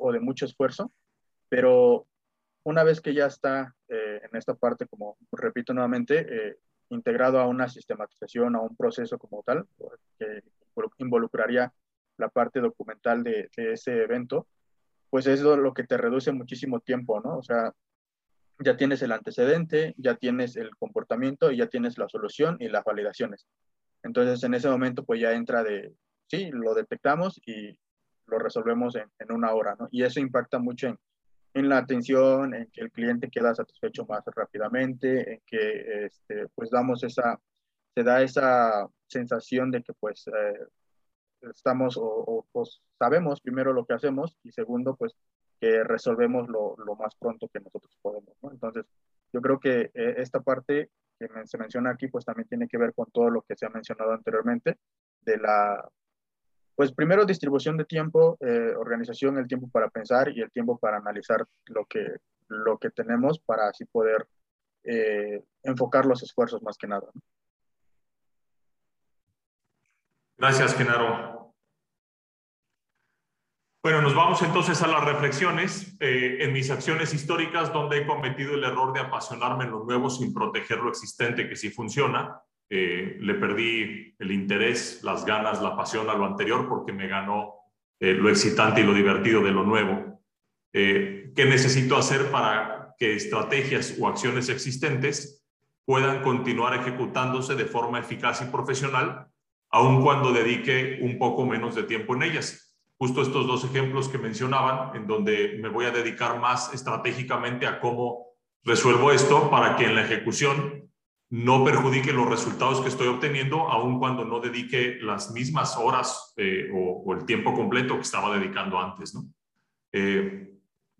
o de mucho esfuerzo, pero una vez que ya está eh, en esta parte, como repito nuevamente, eh, integrado a una sistematización, a un proceso como tal, que involucraría la parte documental de, de ese evento, pues es lo que te reduce muchísimo tiempo, ¿no? O sea, ya tienes el antecedente, ya tienes el comportamiento y ya tienes la solución y las validaciones. Entonces, en ese momento, pues ya entra de, sí, lo detectamos y lo resolvemos en, en una hora, ¿no? Y eso impacta mucho en, en, la atención, en que el cliente queda satisfecho más rápidamente, en que, este, pues, damos esa, se da esa sensación de que, pues, eh, estamos o, sabemos primero lo que hacemos y segundo, pues que resolvemos lo, lo más pronto que nosotros podemos. ¿no? Entonces, yo creo que eh, esta parte que se menciona aquí, pues también tiene que ver con todo lo que se ha mencionado anteriormente, de la, pues primero distribución de tiempo, eh, organización, el tiempo para pensar y el tiempo para analizar lo que, lo que tenemos para así poder eh, enfocar los esfuerzos más que nada. Gracias, Genaro. Bueno, nos vamos entonces a las reflexiones. Eh, en mis acciones históricas, donde he cometido el error de apasionarme en lo nuevo sin proteger lo existente que sí funciona, eh, le perdí el interés, las ganas, la pasión a lo anterior porque me ganó eh, lo excitante y lo divertido de lo nuevo. ¿Qué necesito hacer para que estrategias o acciones existentes puedan continuar ejecutándose de forma eficaz y profesional aun cuando dedique un poco menos de tiempo en ellas. Justo estos dos ejemplos que mencionaban, en donde me voy a dedicar más estratégicamente a cómo resuelvo esto para que en la ejecución no perjudique los resultados que estoy obteniendo, aun cuando no dedique las mismas horas eh, o, el tiempo completo que estaba dedicando antes. ¿no? Eh,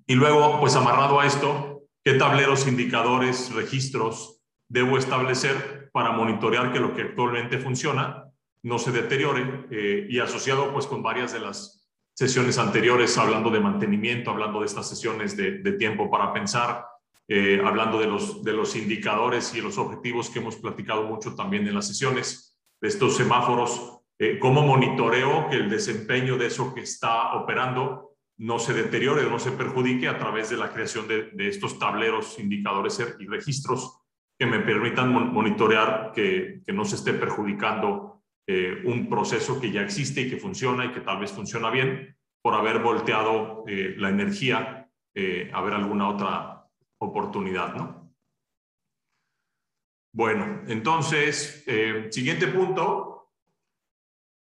y luego, pues amarrado a esto, ¿qué tableros, indicadores, registros debo establecer para monitorear que lo que actualmente funciona no se deteriore eh, y asociado pues con varias de las sesiones anteriores hablando de mantenimiento, hablando de estas sesiones de, tiempo para pensar, eh, hablando de los, de los indicadores y los objetivos que hemos platicado mucho también en las sesiones, de estos semáforos, eh, cómo monitoreo que el desempeño de eso que está operando no se deteriore o no se perjudique a través de la creación de, estos tableros, indicadores y registros que me permitan monitorear que, que no se esté perjudicando eh, un proceso que ya existe y que funciona y que tal vez funciona bien por haber volteado la energía a ver alguna otra oportunidad, ¿no? Bueno, entonces, siguiente punto,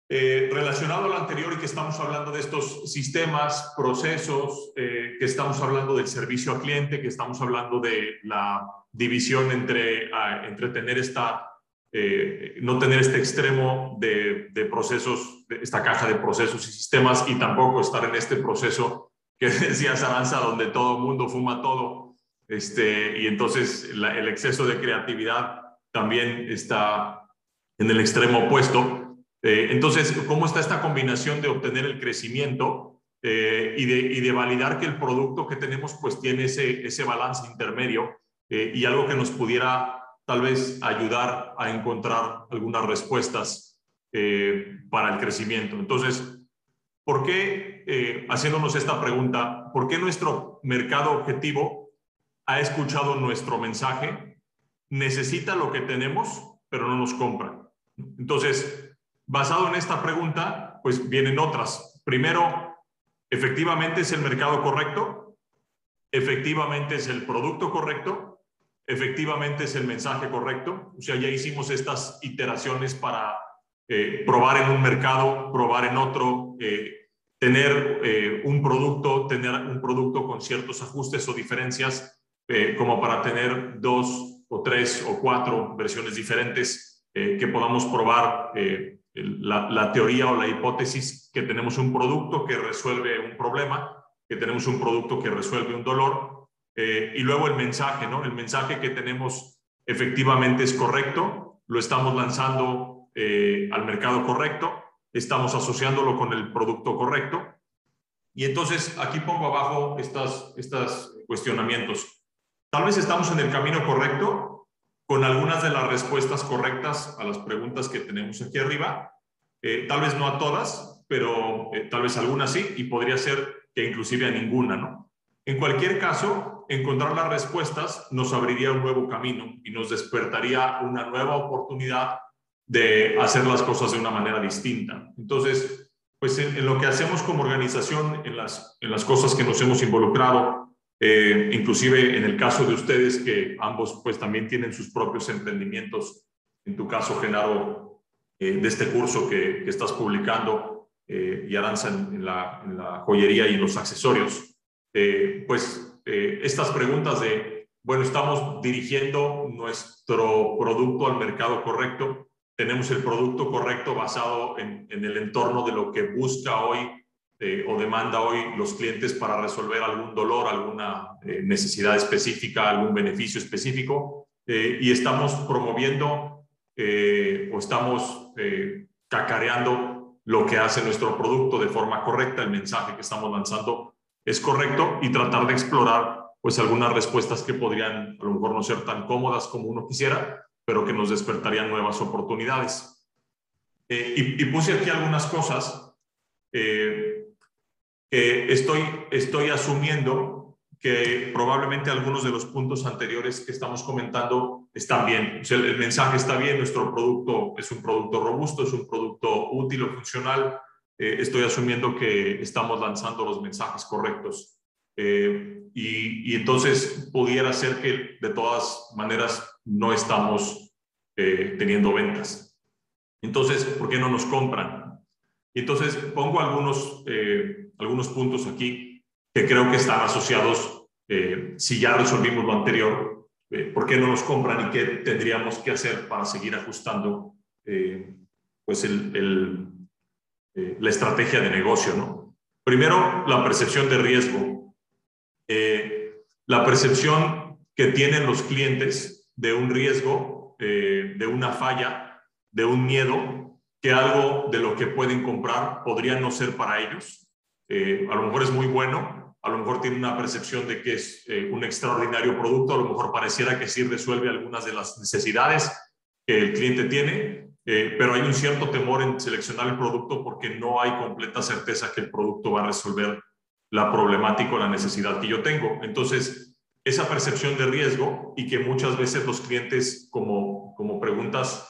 relacionado al anterior y que estamos hablando de estos sistemas, procesos, que estamos hablando del servicio al cliente, que estamos hablando de la división entre, ah, entre tener esta eh, no tener este extremo de, procesos, esta caja de procesos y sistemas y tampoco estar en este proceso que [LAUGHS] decías, Aranza, donde todo el mundo fuma todo. Este, y entonces el exceso de creatividad también está en el extremo opuesto. Eh, entonces, ¿cómo está esta combinación de obtener el crecimiento eh, y, de, y, de, validar que el producto que tenemos pues tiene ese, ese balance intermedio y algo que nos pudiera tal vez ayudar a encontrar algunas respuestas eh, para el crecimiento. Entonces, ¿por qué, eh, haciéndonos esta pregunta, por qué nuestro mercado objetivo ha escuchado nuestro mensaje, necesita lo que tenemos, pero no nos compra? Entonces, basado en esta pregunta, pues vienen otras. Primero, ¿efectivamente es el mercado correcto? ¿Efectivamente es el producto correcto? efectivamente es el mensaje correcto. O sea, ya hicimos estas iteraciones para eh, probar en un mercado, probar en otro, eh, tener eh, un producto, tener un producto con ciertos ajustes o diferencias, eh, como para tener dos o tres o cuatro versiones diferentes eh, que podamos probar la, la, teoría o la hipótesis que tenemos un producto que resuelve un problema, que tenemos un producto que resuelve un dolor, y luego el mensaje, ¿no? El mensaje que tenemos efectivamente es correcto, lo estamos lanzando al mercado correcto estamos asociándolo con el producto correcto. Y entonces aquí pongo abajo estos estas cuestionamientos. Tal vez estamos en el camino correcto con algunas de las respuestas correctas a las preguntas que tenemos aquí arriba. Eh, tal vez no a todas, pero eh, tal vez algunas sí, y podría ser que inclusive a ninguna, ¿no? En cualquier caso, encontrar las respuestas nos abriría un nuevo camino y nos despertaría una nueva oportunidad de hacer las cosas de una manera distinta. Entonces, pues en, lo que hacemos como organización, en las, en las cosas que nos hemos involucrado, eh, inclusive en el caso de ustedes que ambos pues también tienen sus propios emprendimientos, en tu caso, Genaro, eh, de este curso que, estás publicando eh, y Aranza en, la, joyería y en los accesorios, pues estas preguntas de, bueno, estamos dirigiendo nuestro producto al mercado correcto, tenemos el producto correcto basado en, el entorno de lo que busca hoy eh, o demanda hoy los clientes para resolver algún dolor, alguna eh, necesidad específica, algún beneficio específico. Eh, y estamos promoviendo o estamos cacareando lo que hace nuestro producto de forma correcta, el mensaje que estamos lanzando es correcto y tratar de explorar pues algunas respuestas que podrían a lo mejor no ser tan cómodas como uno quisiera, pero que nos despertarían nuevas oportunidades. Eh, y, puse aquí algunas cosas eh, estoy, estoy asumiendo que probablemente algunos de los puntos anteriores que estamos comentando están bien. el, mensaje está bien, nuestro producto es un producto robusto, es un producto útil o funcional. Eh, estoy asumiendo que estamos lanzando los mensajes correctos. y, y, entonces pudiera ser que de todas maneras no estamos eh, teniendo ventas. Entonces, ¿por qué no nos compran? Entonces pongo algunos, eh, algunos puntos aquí que creo que están asociados, eh, si ya resolvimos lo anterior, ¿por qué no nos compran y qué tendríamos que hacer para seguir ajustando pues el, el, la estrategia de negocio? ¿no? Primero, la percepción de riesgo. la percepción que tienen los clientes de un riesgo, eh, de una falla, de un miedo, que algo de lo que pueden comprar podría no ser para ellos. Eh, a lo mejor es muy bueno, a lo mejor tiene una percepción de que es eh, un extraordinario producto, a lo mejor pareciera que sí resuelve algunas de las necesidades que el cliente tiene, pero hay un cierto temor en seleccionar el producto porque no hay completa certeza que el producto va a resolver la problemática o la necesidad que yo tengo. Entonces, esa percepción de riesgo y que muchas veces los clientes, como, como preguntas,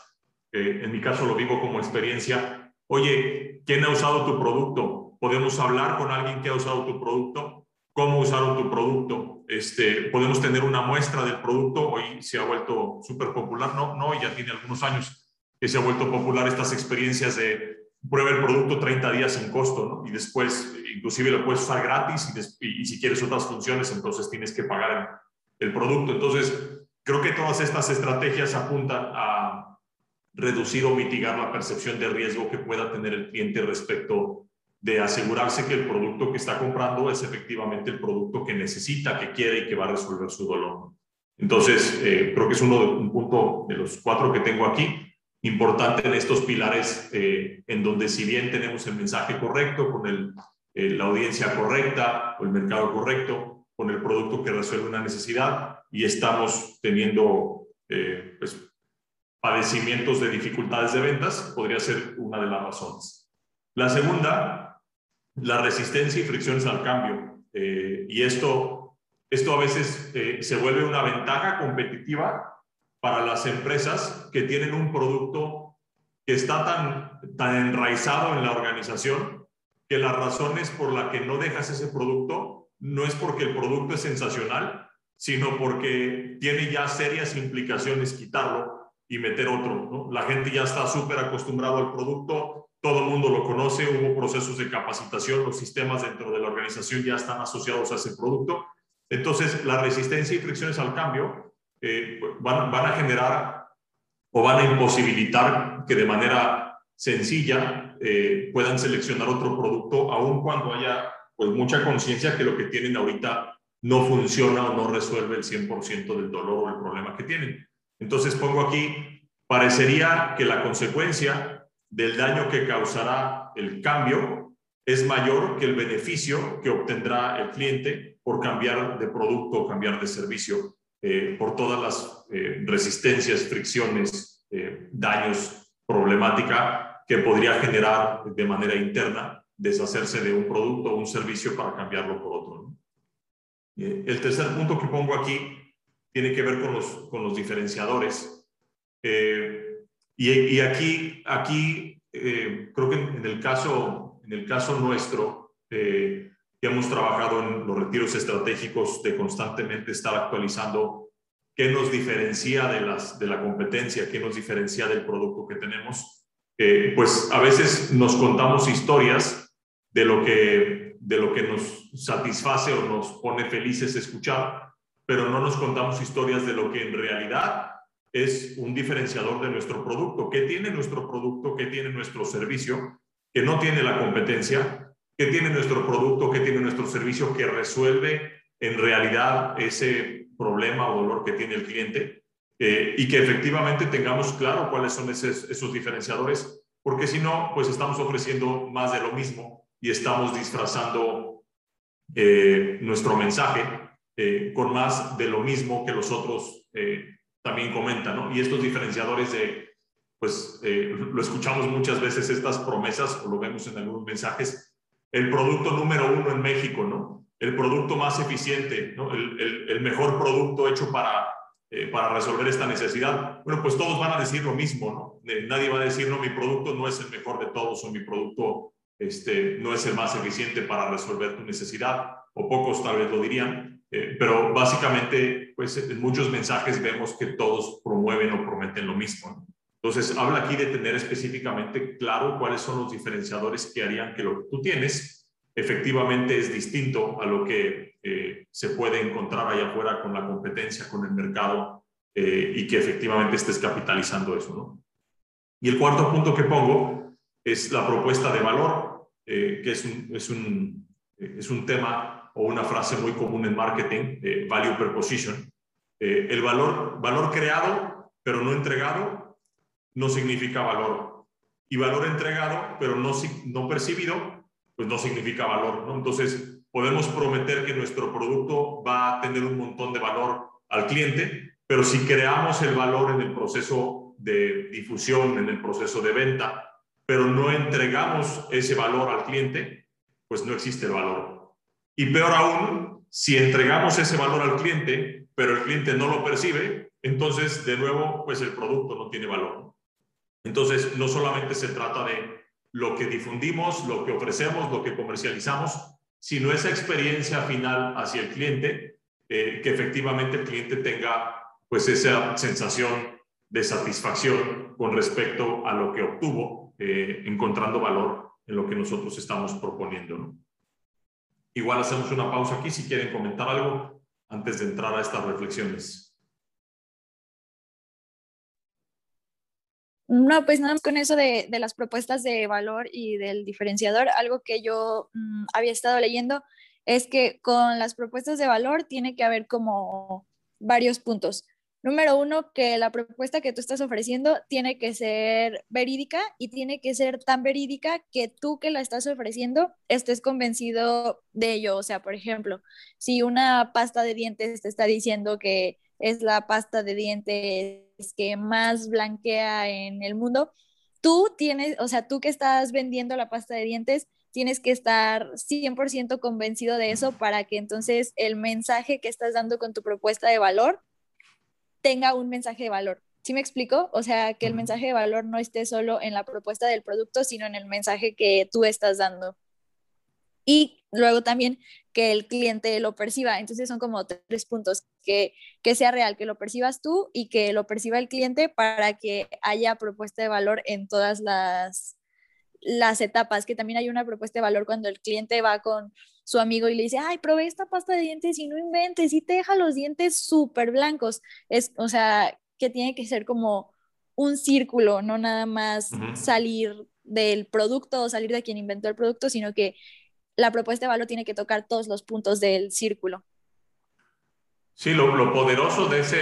eh, en mi caso lo vivo como experiencia, oye, ¿quién ha usado tu producto? ¿Podemos hablar con alguien que ha usado tu producto? ¿Cómo usaron tu producto? Este, ¿Podemos tener una muestra del producto? Hoy se ha vuelto súper popular, no, no, ya tiene algunos años que se ha vuelto popular estas experiencias de prueba el producto 30 días sin costo, ¿no? Y después, inclusive lo puedes usar gratis y, si quieres otras funciones, entonces tienes que pagar el, producto. Entonces, creo que todas estas estrategias apuntan a reducir o mitigar la percepción de riesgo que pueda tener el cliente respecto de asegurarse que el producto que está comprando es efectivamente el producto que necesita, que quiere y que va a resolver su dolor. Entonces, eh, creo que es uno de, un punto de los cuatro que tengo aquí importante en estos pilares eh, en donde si bien tenemos el mensaje correcto, con el, eh, la audiencia correcta o el mercado correcto, con el producto que resuelve una necesidad y estamos teniendo eh, pues, padecimientos de dificultades de ventas, podría ser una de las razones. La segunda, la resistencia y fricciones al cambio. y esto, esto a veces se vuelve una ventaja competitiva para las empresas que tienen un producto que está tan, tan enraizado en la organización que las razones por las que no dejas ese producto no es porque el producto es sensacional, sino porque tiene ya serias implicaciones quitarlo y meter otro. La gente ya está súper acostumbrado al producto, todo el mundo lo conoce, hubo procesos de capacitación, los sistemas dentro de la organización ya están asociados a ese producto. Entonces, la resistencia y fricciones al cambio eh, van, a generar o van a imposibilitar que de manera sencilla eh, puedan seleccionar otro producto, aun cuando haya pues mucha conciencia que lo que tienen ahorita no funciona o no resuelve el 100% del dolor o el problema que tienen. Entonces pongo aquí, parecería que la consecuencia del daño que causará el cambio es mayor que el beneficio que obtendrá el cliente por cambiar de producto o cambiar de servicio, eh, por todas las eh, resistencias, fricciones, eh, daños, problemática que podría generar de manera interna deshacerse de un producto o un servicio para cambiarlo por otro. el tercer punto que pongo aquí tiene que ver con los, con los diferenciadores. Y, aquí, aquí creo que en el caso, en el caso nuestro, eh, hemos trabajado en los retiros estratégicos de constantemente estar actualizando qué nos diferencia de, las, de la competencia, qué nos diferencia del producto que tenemos. Eh, pues a veces nos contamos historias de lo, que, de lo que nos satisface o nos pone felices escuchar, pero no nos contamos historias de lo que en realidad es un diferenciador de nuestro producto. ¿Qué tiene nuestro producto? ¿Qué tiene nuestro servicio? Que no tiene la competencia ¿Qué tiene nuestro producto? ¿Qué tiene nuestro servicio que resuelve en realidad ese problema o dolor que tiene el cliente? Eh, y que efectivamente tengamos claro cuáles son esos, diferenciadores, porque si no, pues estamos ofreciendo más de lo mismo y estamos disfrazando eh, nuestro mensaje eh, con más de lo mismo que los otros también comentan, ¿no? Y estos diferenciadores de, pues lo escuchamos muchas veces, estas promesas, o lo vemos en algunos mensajes, el producto número uno en México, ¿no? El producto más eficiente, ¿no? El, mejor producto hecho para, eh, para resolver esta necesidad. Bueno, pues todos van a decir lo mismo, ¿no? Eh, nadie va a decir, no, mi producto no es el mejor de todos o mi producto este, no es el más eficiente para resolver tu necesidad, o pocos tal vez lo dirían, eh, pero básicamente, pues en muchos mensajes vemos que todos promueven o prometen lo mismo. ¿no? Entonces, habla aquí de tener específicamente claro cuáles son los diferenciadores que harían que lo que tú tienes efectivamente es distinto a lo que eh, se puede encontrar allá afuera con la competencia, con el mercado eh, y que efectivamente estés capitalizando eso. ¿no? Y el cuarto punto que pongo es la propuesta de valor, que es un, es, un, es un tema o una frase muy común en marketing, value proposition. el valor, valor creado, pero no entregado, no significa valor. Y valor entregado, pero no, no percibido, pues no significa valor. Entonces, podemos prometer que nuestro producto va a tener un montón de valor al cliente, pero si creamos el valor en el proceso de difusión, en el proceso de venta, pero no entregamos ese valor al cliente, pues no existe el valor. Y peor aún, si entregamos ese valor al cliente, pero el cliente no lo percibe, entonces de nuevo, pues el producto no tiene valor. Entonces, no solamente se trata de lo que difundimos, lo que ofrecemos, lo que comercializamos, sino esa experiencia final hacia el cliente, eh, que efectivamente el cliente tenga pues esa sensación de satisfacción con respecto a lo que obtuvo, eh, encontrando valor en lo que nosotros estamos proponiendo. Igual hacemos una pausa aquí si quieren comentar algo antes de entrar a estas reflexiones. No, pues nada más con eso de, las propuestas de valor y del diferenciador, algo que yo mm, había estado leyendo es que con las propuestas de valor tiene que haber como varios puntos. Número uno, que la propuesta que tú estás ofreciendo tiene que ser verídica y tiene que ser tan verídica que tú que la estás ofreciendo estés convencido de ello. O sea, por ejemplo, si una pasta de dientes te está diciendo que es la pasta de dientes que más blanquea en el mundo. Tú tienes, o sea, tú que estás vendiendo la pasta de dientes, tienes que estar 100% convencido de eso para que entonces el mensaje que estás dando con tu propuesta de valor tenga un mensaje de valor. ¿Sí me explico? O sea, que el mensaje de valor no esté solo en la propuesta del producto, sino en el mensaje que tú estás dando. Y luego también que el cliente lo perciba. Entonces son como tres puntos, que, que sea real, que lo percibas tú y que lo perciba el cliente para que haya propuesta de valor en todas las, las etapas, que también hay una propuesta de valor cuando el cliente va con su amigo y le dice, ay, probé esta pasta de dientes y no inventes y te deja los dientes súper blancos. Es, o sea, que tiene que ser como un círculo, no nada más salir del producto o salir de quien inventó el producto, sino que la propuesta de valor tiene que tocar todos los puntos del círculo. Sí, lo, poderoso de, ese,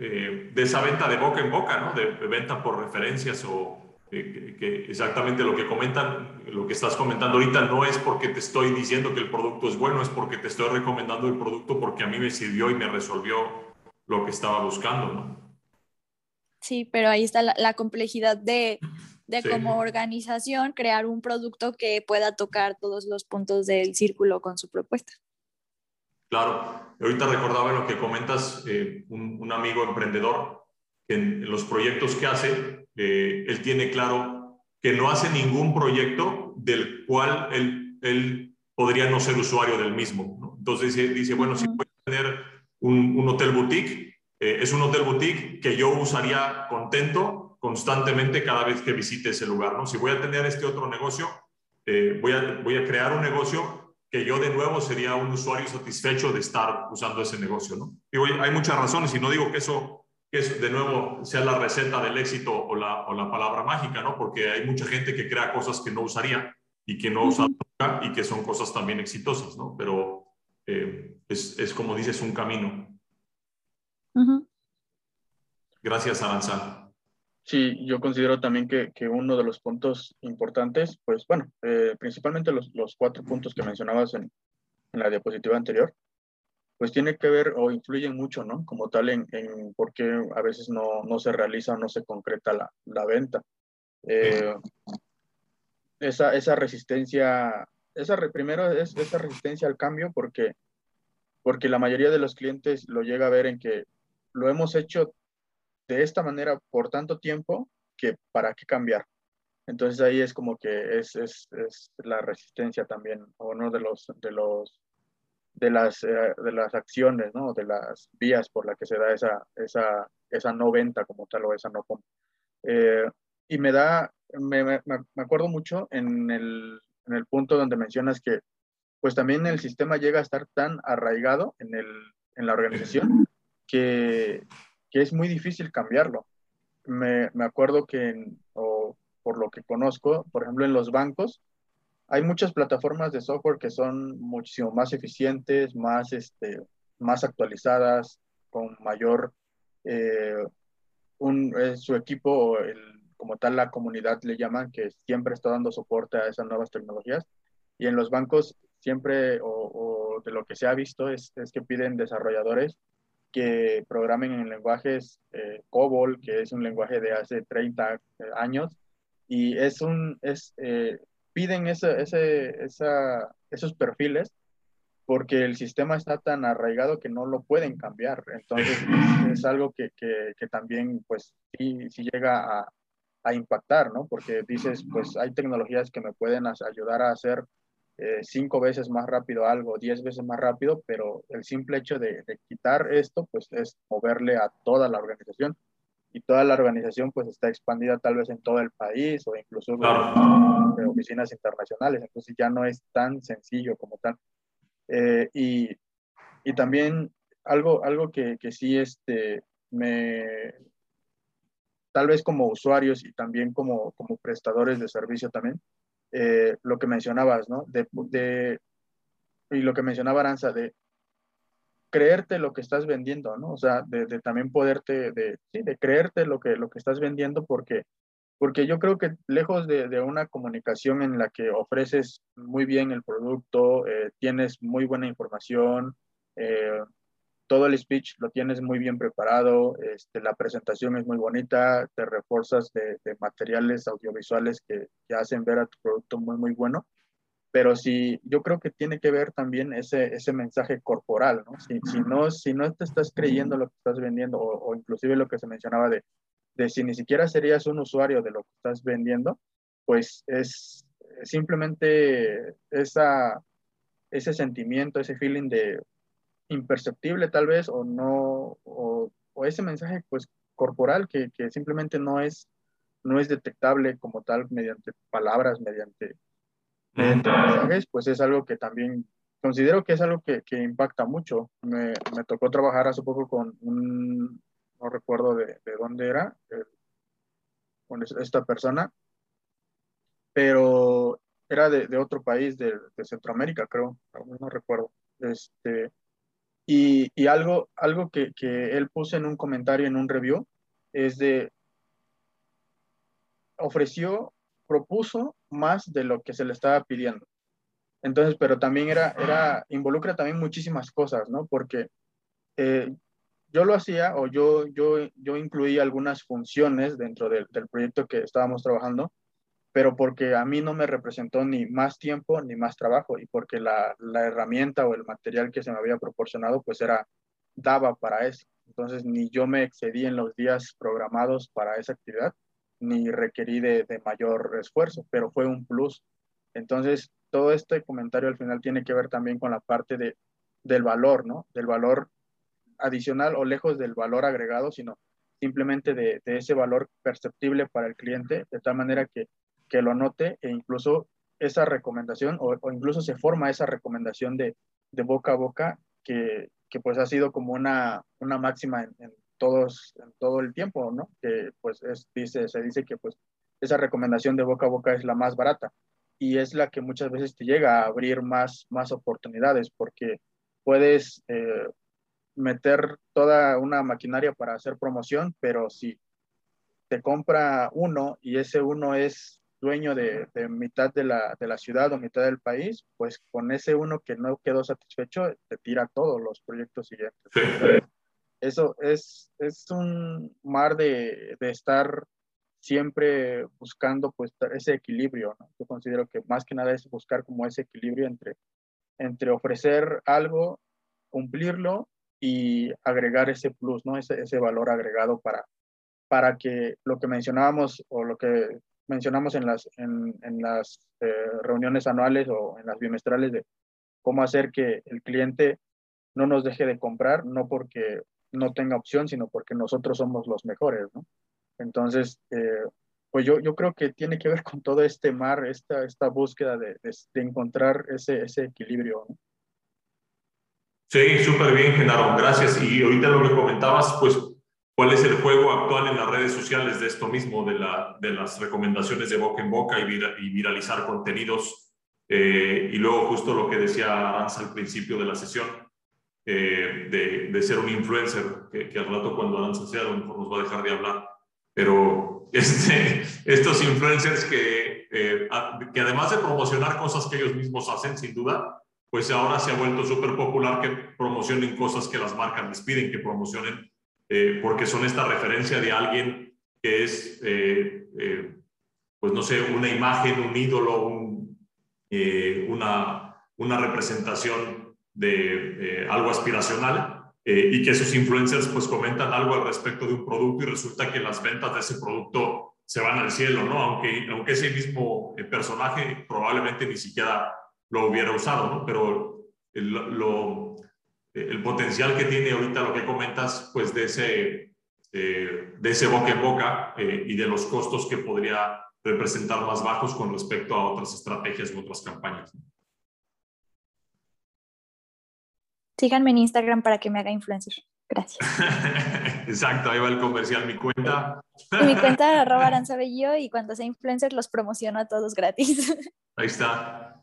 eh, de esa venta de boca en boca, ¿no? de venta por referencias o que, exactamente lo que comentan, lo que estás comentando ahorita no es porque te estoy diciendo que el producto es bueno, es porque te estoy recomendando el producto porque a mí me sirvió y me resolvió lo que estaba buscando, ¿no? Sí, pero ahí está la, complejidad de, de como organización crear un producto que pueda tocar todos los puntos del círculo con su propuesta. Claro, ahorita recordaba lo que comentas, eh, un, un, amigo emprendedor, en los proyectos que hace, eh, él tiene claro que no hace ningún proyecto del cual él, él podría no ser usuario del mismo. Entonces dice, bueno, si puede tener un, un hotel boutique, eh, es un hotel boutique que yo usaría contento constantemente cada vez que visite ese lugar. ¿no? Si voy a tener este otro negocio, eh, voy, a, voy a crear un negocio que yo de nuevo sería un usuario satisfecho de estar usando ese negocio. ¿no? Digo, hay muchas razones y no digo que eso que es de nuevo sea la receta del éxito o la, o la palabra mágica, ¿no? Porque hay mucha gente que crea cosas que no usaría y que no usa nunca y que son cosas también exitosas, ¿no? Pero eh, es, es, como dices, un camino. Gracias, Aranzal. Sí, yo considero también que, que, uno de los puntos importantes, pues bueno, eh, principalmente los, los, cuatro puntos que mencionabas en, en la diapositiva anterior, pues tiene que ver o influyen mucho, ¿no? Como tal en, en por qué a veces no, no, se realiza o no se concreta la, la venta. Eh, esa, esa resistencia, esa, primero es esa resistencia al cambio porque, porque la mayoría de los clientes lo llega a ver en que lo hemos hecho de esta manera por tanto tiempo que para qué cambiar. Entonces ahí es como que es, es, es la resistencia también, uno de los, de los de las, eh, de las acciones, ¿no? De las vías por las que se da esa, esa, esa no venta como tal o esa no compra. Eh, y me da, me, me, acuerdo mucho en el, en el punto donde mencionas que pues también el sistema llega a estar tan arraigado en, el, en la organización que, que es muy difícil cambiarlo. Me, me acuerdo que, o por lo que conozco, por ejemplo, en los bancos, hay muchas plataformas de software que son muchísimo más eficientes, más, este, más actualizadas, con mayor, eh, un, eh, su equipo, el, como tal la comunidad le llaman, que siempre está dando soporte a esas nuevas tecnologías. Y en los bancos siempre, o, de lo que se ha visto, es, es, que piden desarrolladores que programen en lenguajes eh, COBOL, que es un lenguaje de hace 30 años, y es un, es, piden ese, ese, esa, esos perfiles porque el sistema está tan arraigado que no lo pueden cambiar. Entonces es, algo que, que, que, también pues sí, sí llega a, a, impactar, ¿no? Porque dices, pues hay tecnologías que me pueden ayudar a hacer eh, cinco veces más rápido algo, diez veces más rápido, pero el simple hecho de, de quitar esto, pues es moverle a toda la organización y toda la organización pues está expandida tal vez en todo el país o incluso en oficinas internacionales, entonces ya no es tan sencillo como tal. Eh, y, y, también algo, algo que, que, sí este, me, tal vez como usuarios y también como, como prestadores de servicio también, eh, lo que mencionabas, ¿no? De, de, y lo que mencionaba Aranza, de creerte lo que estás vendiendo, ¿no? O sea, de, también poderte, de, sí, de creerte lo que, lo que estás vendiendo porque, porque yo creo que lejos de, una comunicación en la que ofreces muy bien el producto, eh, tienes muy buena información, eh, todo el speech lo tienes muy bien preparado, este, la presentación es muy bonita, te refuerzas de, materiales audiovisuales que, que, hacen ver a tu producto muy, muy bueno pero sí, yo creo que tiene que ver también ese, ese mensaje corporal, ¿no? Si, si ¿no? si no te estás creyendo lo que estás vendiendo, o, inclusive lo que se mencionaba de, de, si ni siquiera serías un usuario de lo que estás vendiendo, pues es simplemente esa, ese sentimiento, ese feeling de imperceptible tal vez, o no, o, o ese mensaje pues corporal que, que simplemente no es no es detectable como tal mediante palabras, mediante, pues es algo que también considero que es algo que, que impacta mucho. Me, me, tocó trabajar hace poco con un, no recuerdo de, de dónde era, con esta persona, pero era de, de otro país, de, de, Centroamérica, creo, no recuerdo. Este, y, y algo, algo que, que él puso en un comentario, en un review, es de, ofreció, propuso más de lo que se le estaba pidiendo. Entonces, pero también era, era, involucra también muchísimas cosas, ¿no? Porque eh, yo lo hacía o yo, yo, yo incluía algunas funciones dentro del, del proyecto que estábamos trabajando, pero porque a mí no me representó ni más tiempo ni más trabajo y porque la, la, herramienta o el material que se me había proporcionado pues era, daba para eso. Entonces ni yo me excedí en los días programados para esa actividad, ni requerí de, de mayor esfuerzo, pero fue un plus. Entonces todo este comentario al final tiene que ver también con la parte de, del valor, ¿no? Del valor adicional o lejos del valor agregado, sino simplemente de, de, ese valor perceptible para el cliente, de tal manera que, que lo note e incluso esa recomendación o, o incluso se forma esa recomendación de, de boca a boca que, que, pues ha sido como una, una máxima en, todos, todo el tiempo, ¿no? Que pues es, dice, se dice que pues esa recomendación de boca a boca es la más barata y es la que muchas veces te llega a abrir más, más oportunidades porque puedes eh, meter toda una maquinaria para hacer promoción, pero si te compra uno y ese uno es dueño de, de mitad de la, de la, ciudad o mitad del país, pues con ese uno que no quedó satisfecho, te tira todos los proyectos siguientes. Eso es, es un mar de, de estar siempre buscando pues ese equilibrio. Yo considero que más que nada es buscar como ese equilibrio entre, entre ofrecer algo, cumplirlo y agregar ese plus, ¿no? Ese, ese valor agregado para, para que lo que mencionábamos o lo que mencionamos en las, en las eh, reuniones anuales o en las bimestrales de cómo hacer que el cliente no nos deje de comprar, no porque no tenga opción, sino porque nosotros somos los mejores, ¿no? Entonces, eh, pues yo, yo creo que tiene que ver [LAUGHS] con todo este mar, esta, esta búsqueda de, de, encontrar ese, ese equilibrio. ¿no? Sí, súper bien, Genaro, gracias. Y ahorita lo que comentabas, pues, ¿cuál es el juego actual en las redes sociales de esto mismo, de, la, de las recomendaciones de boca en boca y viralizar contenidos? Eh, y luego justo lo que decía Aranza al principio de la sesión, eh, de, de, ser un influencer, que, que, al rato cuando Aranza sea, a lo mejor nos va a dejar de hablar. Pero [LAUGHS] este, estos influencers que, eh, que además de promocionar cosas que ellos mismos hacen, sin duda, pues ahora se ha vuelto súper popular que promocionen cosas que las marcas les piden que promocionen, eh, porque son esta referencia de alguien que es, eh, eh pues no sé, una imagen, un ídolo, un, eh, una, una representación de algo aspiracional eh, y que esos influencers pues comentan algo al respecto de un producto y resulta que las ventas de ese producto se van al cielo, ¿no? Aunque, aunque ese mismo eh, personaje probablemente ni siquiera lo hubiera usado, ¿no? Pero el, el potencial que tiene ahorita lo que comentas, pues de ese, eh, de ese boca en boca eh, y de los costos que podría representar más bajos con respecto a otras estrategias u otras campañas. Síganme en Instagram para que me haga influencer. Gracias. [LAUGHS] Exacto, ahí va el comercial, mi cuenta. Y mi cuenta [LAUGHS] arroba aranzabello y cuando sea influencer los promociono a todos gratis. [LAUGHS] Ahí está.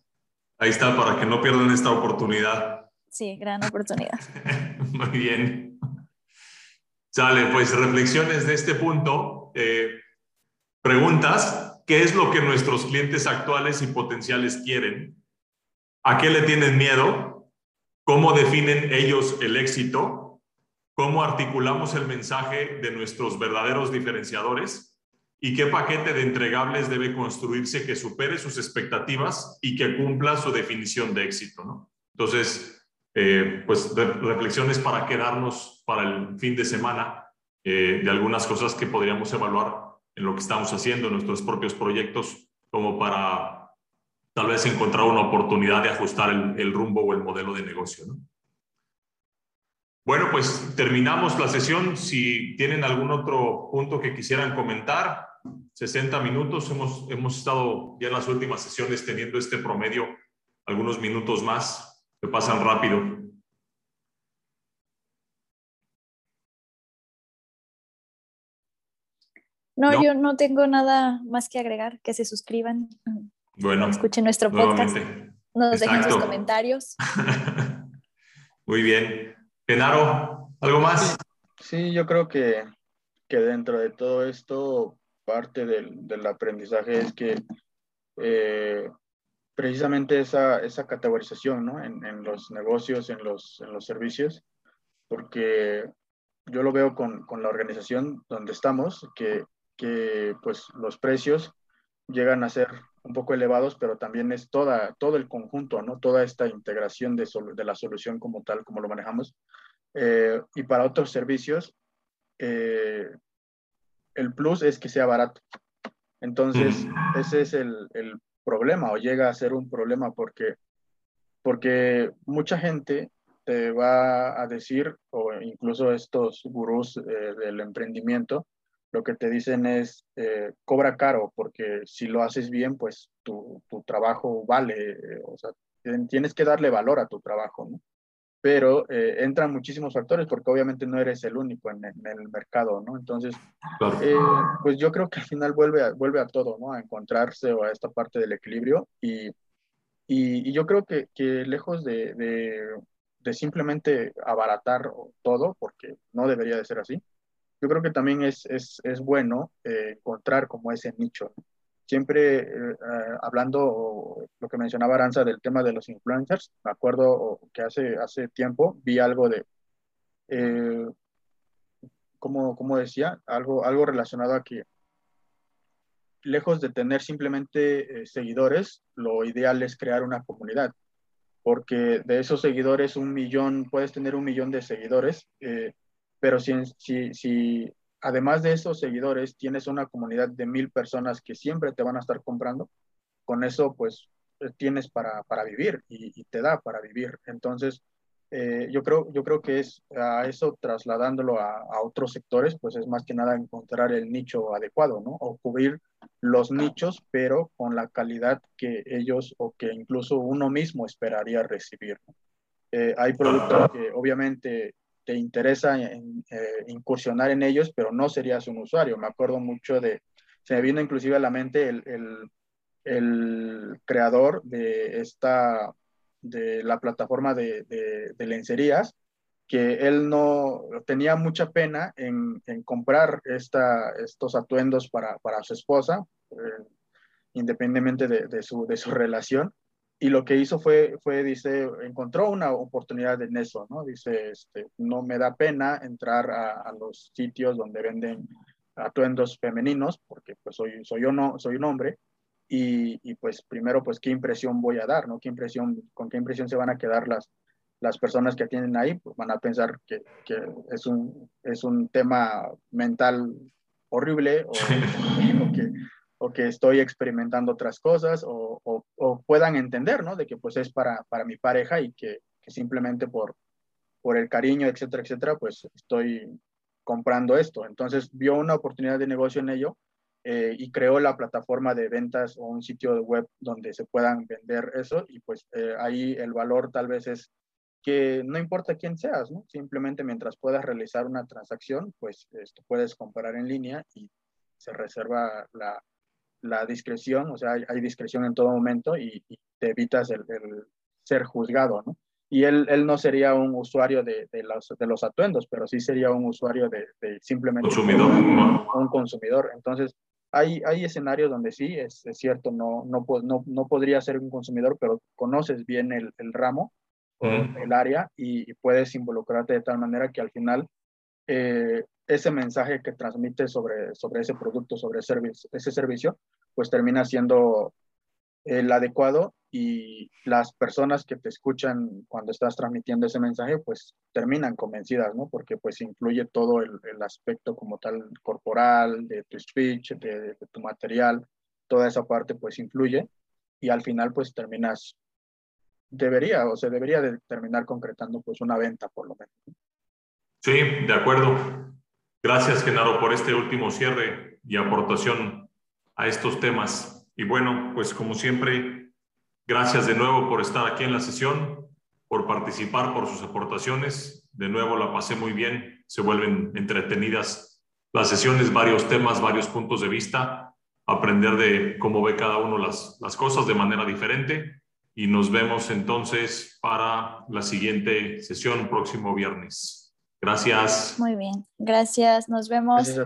Ahí está, para que no pierdan esta oportunidad. Sí, gran oportunidad. Muy bien. Sale, pues reflexiones de este punto. Eh, preguntas, ¿qué es lo que nuestros clientes actuales y potenciales quieren? ¿A qué le tienen miedo? Cómo definen ellos el éxito, cómo articulamos el mensaje de nuestros verdaderos diferenciadores y qué paquete de entregables debe construirse que supere sus expectativas y que cumpla su definición de éxito. ¿no? Entonces, eh, pues reflexiones para quedarnos para el fin de semana eh, de algunas cosas que podríamos evaluar en lo que estamos haciendo, en nuestros propios proyectos, como para tal vez encontrar una oportunidad de ajustar el, el rumbo o el modelo de negocio. ¿no? Bueno, pues terminamos la sesión. Si tienen algún otro punto que quisieran comentar, 60 minutos. Hemos, hemos estado ya en las últimas sesiones teniendo este promedio, algunos minutos más, que pasan rápido. No, yo no tengo nada más que agregar, que se suscriban. Bueno, escuchen nuestro podcast. Nos dejen sus comentarios. [LAUGHS] Muy bien. Genaro, ¿algo más? Sí, yo creo que, que dentro de todo esto, parte del, del aprendizaje es que eh, precisamente esa, esa categorización ¿no? en, en, los negocios, en los, en los servicios, porque yo lo veo con, con la organización donde estamos, que que pues los precios llegan a ser un poco elevados, pero también es toda, todo el conjunto, ¿no? Toda esta integración de, de la solución como tal, como lo manejamos. Eh, y para otros servicios, eh, el plus es que sea barato. Entonces, ese es el, el, problema o llega a ser un problema porque, porque mucha gente te va a decir, o incluso estos gurús eh, del emprendimiento, lo que te dicen es, eh, cobra caro, porque si lo haces bien, pues tu, tu trabajo vale, eh, o sea, tienes que darle valor a tu trabajo, ¿no? Pero eh, entran muchísimos factores porque obviamente no eres el único en, en el mercado, ¿no? Entonces, pues yo creo que al final vuelve a, vuelve a todo, ¿no? A encontrarse o a esta parte del equilibrio y, y, y yo creo que, que lejos de, de, de simplemente abaratar todo, porque no debería de ser así, yo creo que también es, es, es bueno eh, encontrar como ese nicho. Siempre eh, hablando lo que mencionaba Aranza del tema de los influencers, me acuerdo que hace, hace tiempo vi algo de, eh, como, como decía, algo, algo relacionado a que lejos de tener simplemente seguidores, lo ideal es crear una comunidad, porque de esos seguidores, un millón, puedes tener un millón de seguidores, eh, pero si, si, si además de esos seguidores tienes una comunidad de mil personas que siempre te van a estar comprando, con eso pues eh, tienes para, para vivir y, y, te da para vivir. Entonces, eh, yo, creo, yo creo que es a eso trasladándolo a, a, otros sectores, pues es más que nada encontrar el nicho adecuado, ¿no? O cubrir los nichos, pero con la calidad que ellos o que incluso uno mismo esperaría recibir. ¿no? Eh, hay productos que obviamente te interesa eh, incursionar en ellos, pero no serías un usuario. Me acuerdo mucho de, se me vino inclusive a la mente el, el, creador de esta, de la plataforma de, lencerías, que él no tenía mucha pena en, en comprar esta, estos atuendos para, para su esposa, eh, independientemente de, de, su, de su [LAUGHS] relación, y lo que hizo fue, fue, dice, encontró una oportunidad en eso, ¿no? Dice, este, no me da pena entrar a, a los sitios donde venden atuendos femeninos, porque pues soy, soy, yo no, soy un hombre, y, y, pues primero, pues qué impresión voy a dar, ¿no? ¿Qué impresión, con qué impresión se van a quedar las, las personas que atienden ahí? Pues van a pensar que, que es, un, es un tema mental horrible o, o que o que estoy experimentando otras cosas o, o, o, puedan entender, ¿no? De que pues es para, para mi pareja y que, que, simplemente por, por el cariño, etcétera, etcétera, pues estoy comprando esto. Entonces vio una oportunidad de negocio en ello eh, y creó la plataforma de ventas o un sitio web donde se puedan vender eso y pues eh, ahí el valor tal vez es que no importa quién seas, ¿no? Simplemente mientras puedas realizar una transacción, pues esto puedes comprar en línea y se reserva la, la discreción, o sea, hay, hay discreción en todo momento y, y te evitas el, el, ser juzgado, ¿no? Y él, él no sería un usuario de, de, los, de los atuendos, pero sí sería un usuario de, de simplemente consumidor. Un, un, consumidor. Entonces, hay, hay escenarios donde sí, es, es cierto, no, no, no, no, podría ser un consumidor, pero conoces bien el, el ramo o mm. el área y, y, puedes involucrarte de tal manera que al final eh, ese mensaje que transmite sobre, sobre ese producto, sobre ese servicio, ese servicio, pues termina siendo el adecuado y las personas que te escuchan cuando estás transmitiendo ese mensaje, pues terminan convencidas, ¿no? Porque pues incluye todo el, el aspecto como tal corporal, de tu speech, de, de, tu material, toda esa parte pues influye y al final pues terminas, debería o se debería de terminar concretando pues una venta por lo menos. Sí, de acuerdo. Gracias, Genaro, por este último cierre. y aportación a estos temas. Y bueno, pues como siempre, gracias de nuevo por estar aquí en la sesión, por participar, por sus aportaciones. De nuevo la pasé muy bien, se vuelven entretenidas las sesiones, varios temas, varios puntos de vista, aprender de cómo ve cada uno las, las cosas de manera diferente. Y nos vemos entonces para la siguiente sesión próximo viernes. Gracias. Muy bien, gracias. Nos vemos.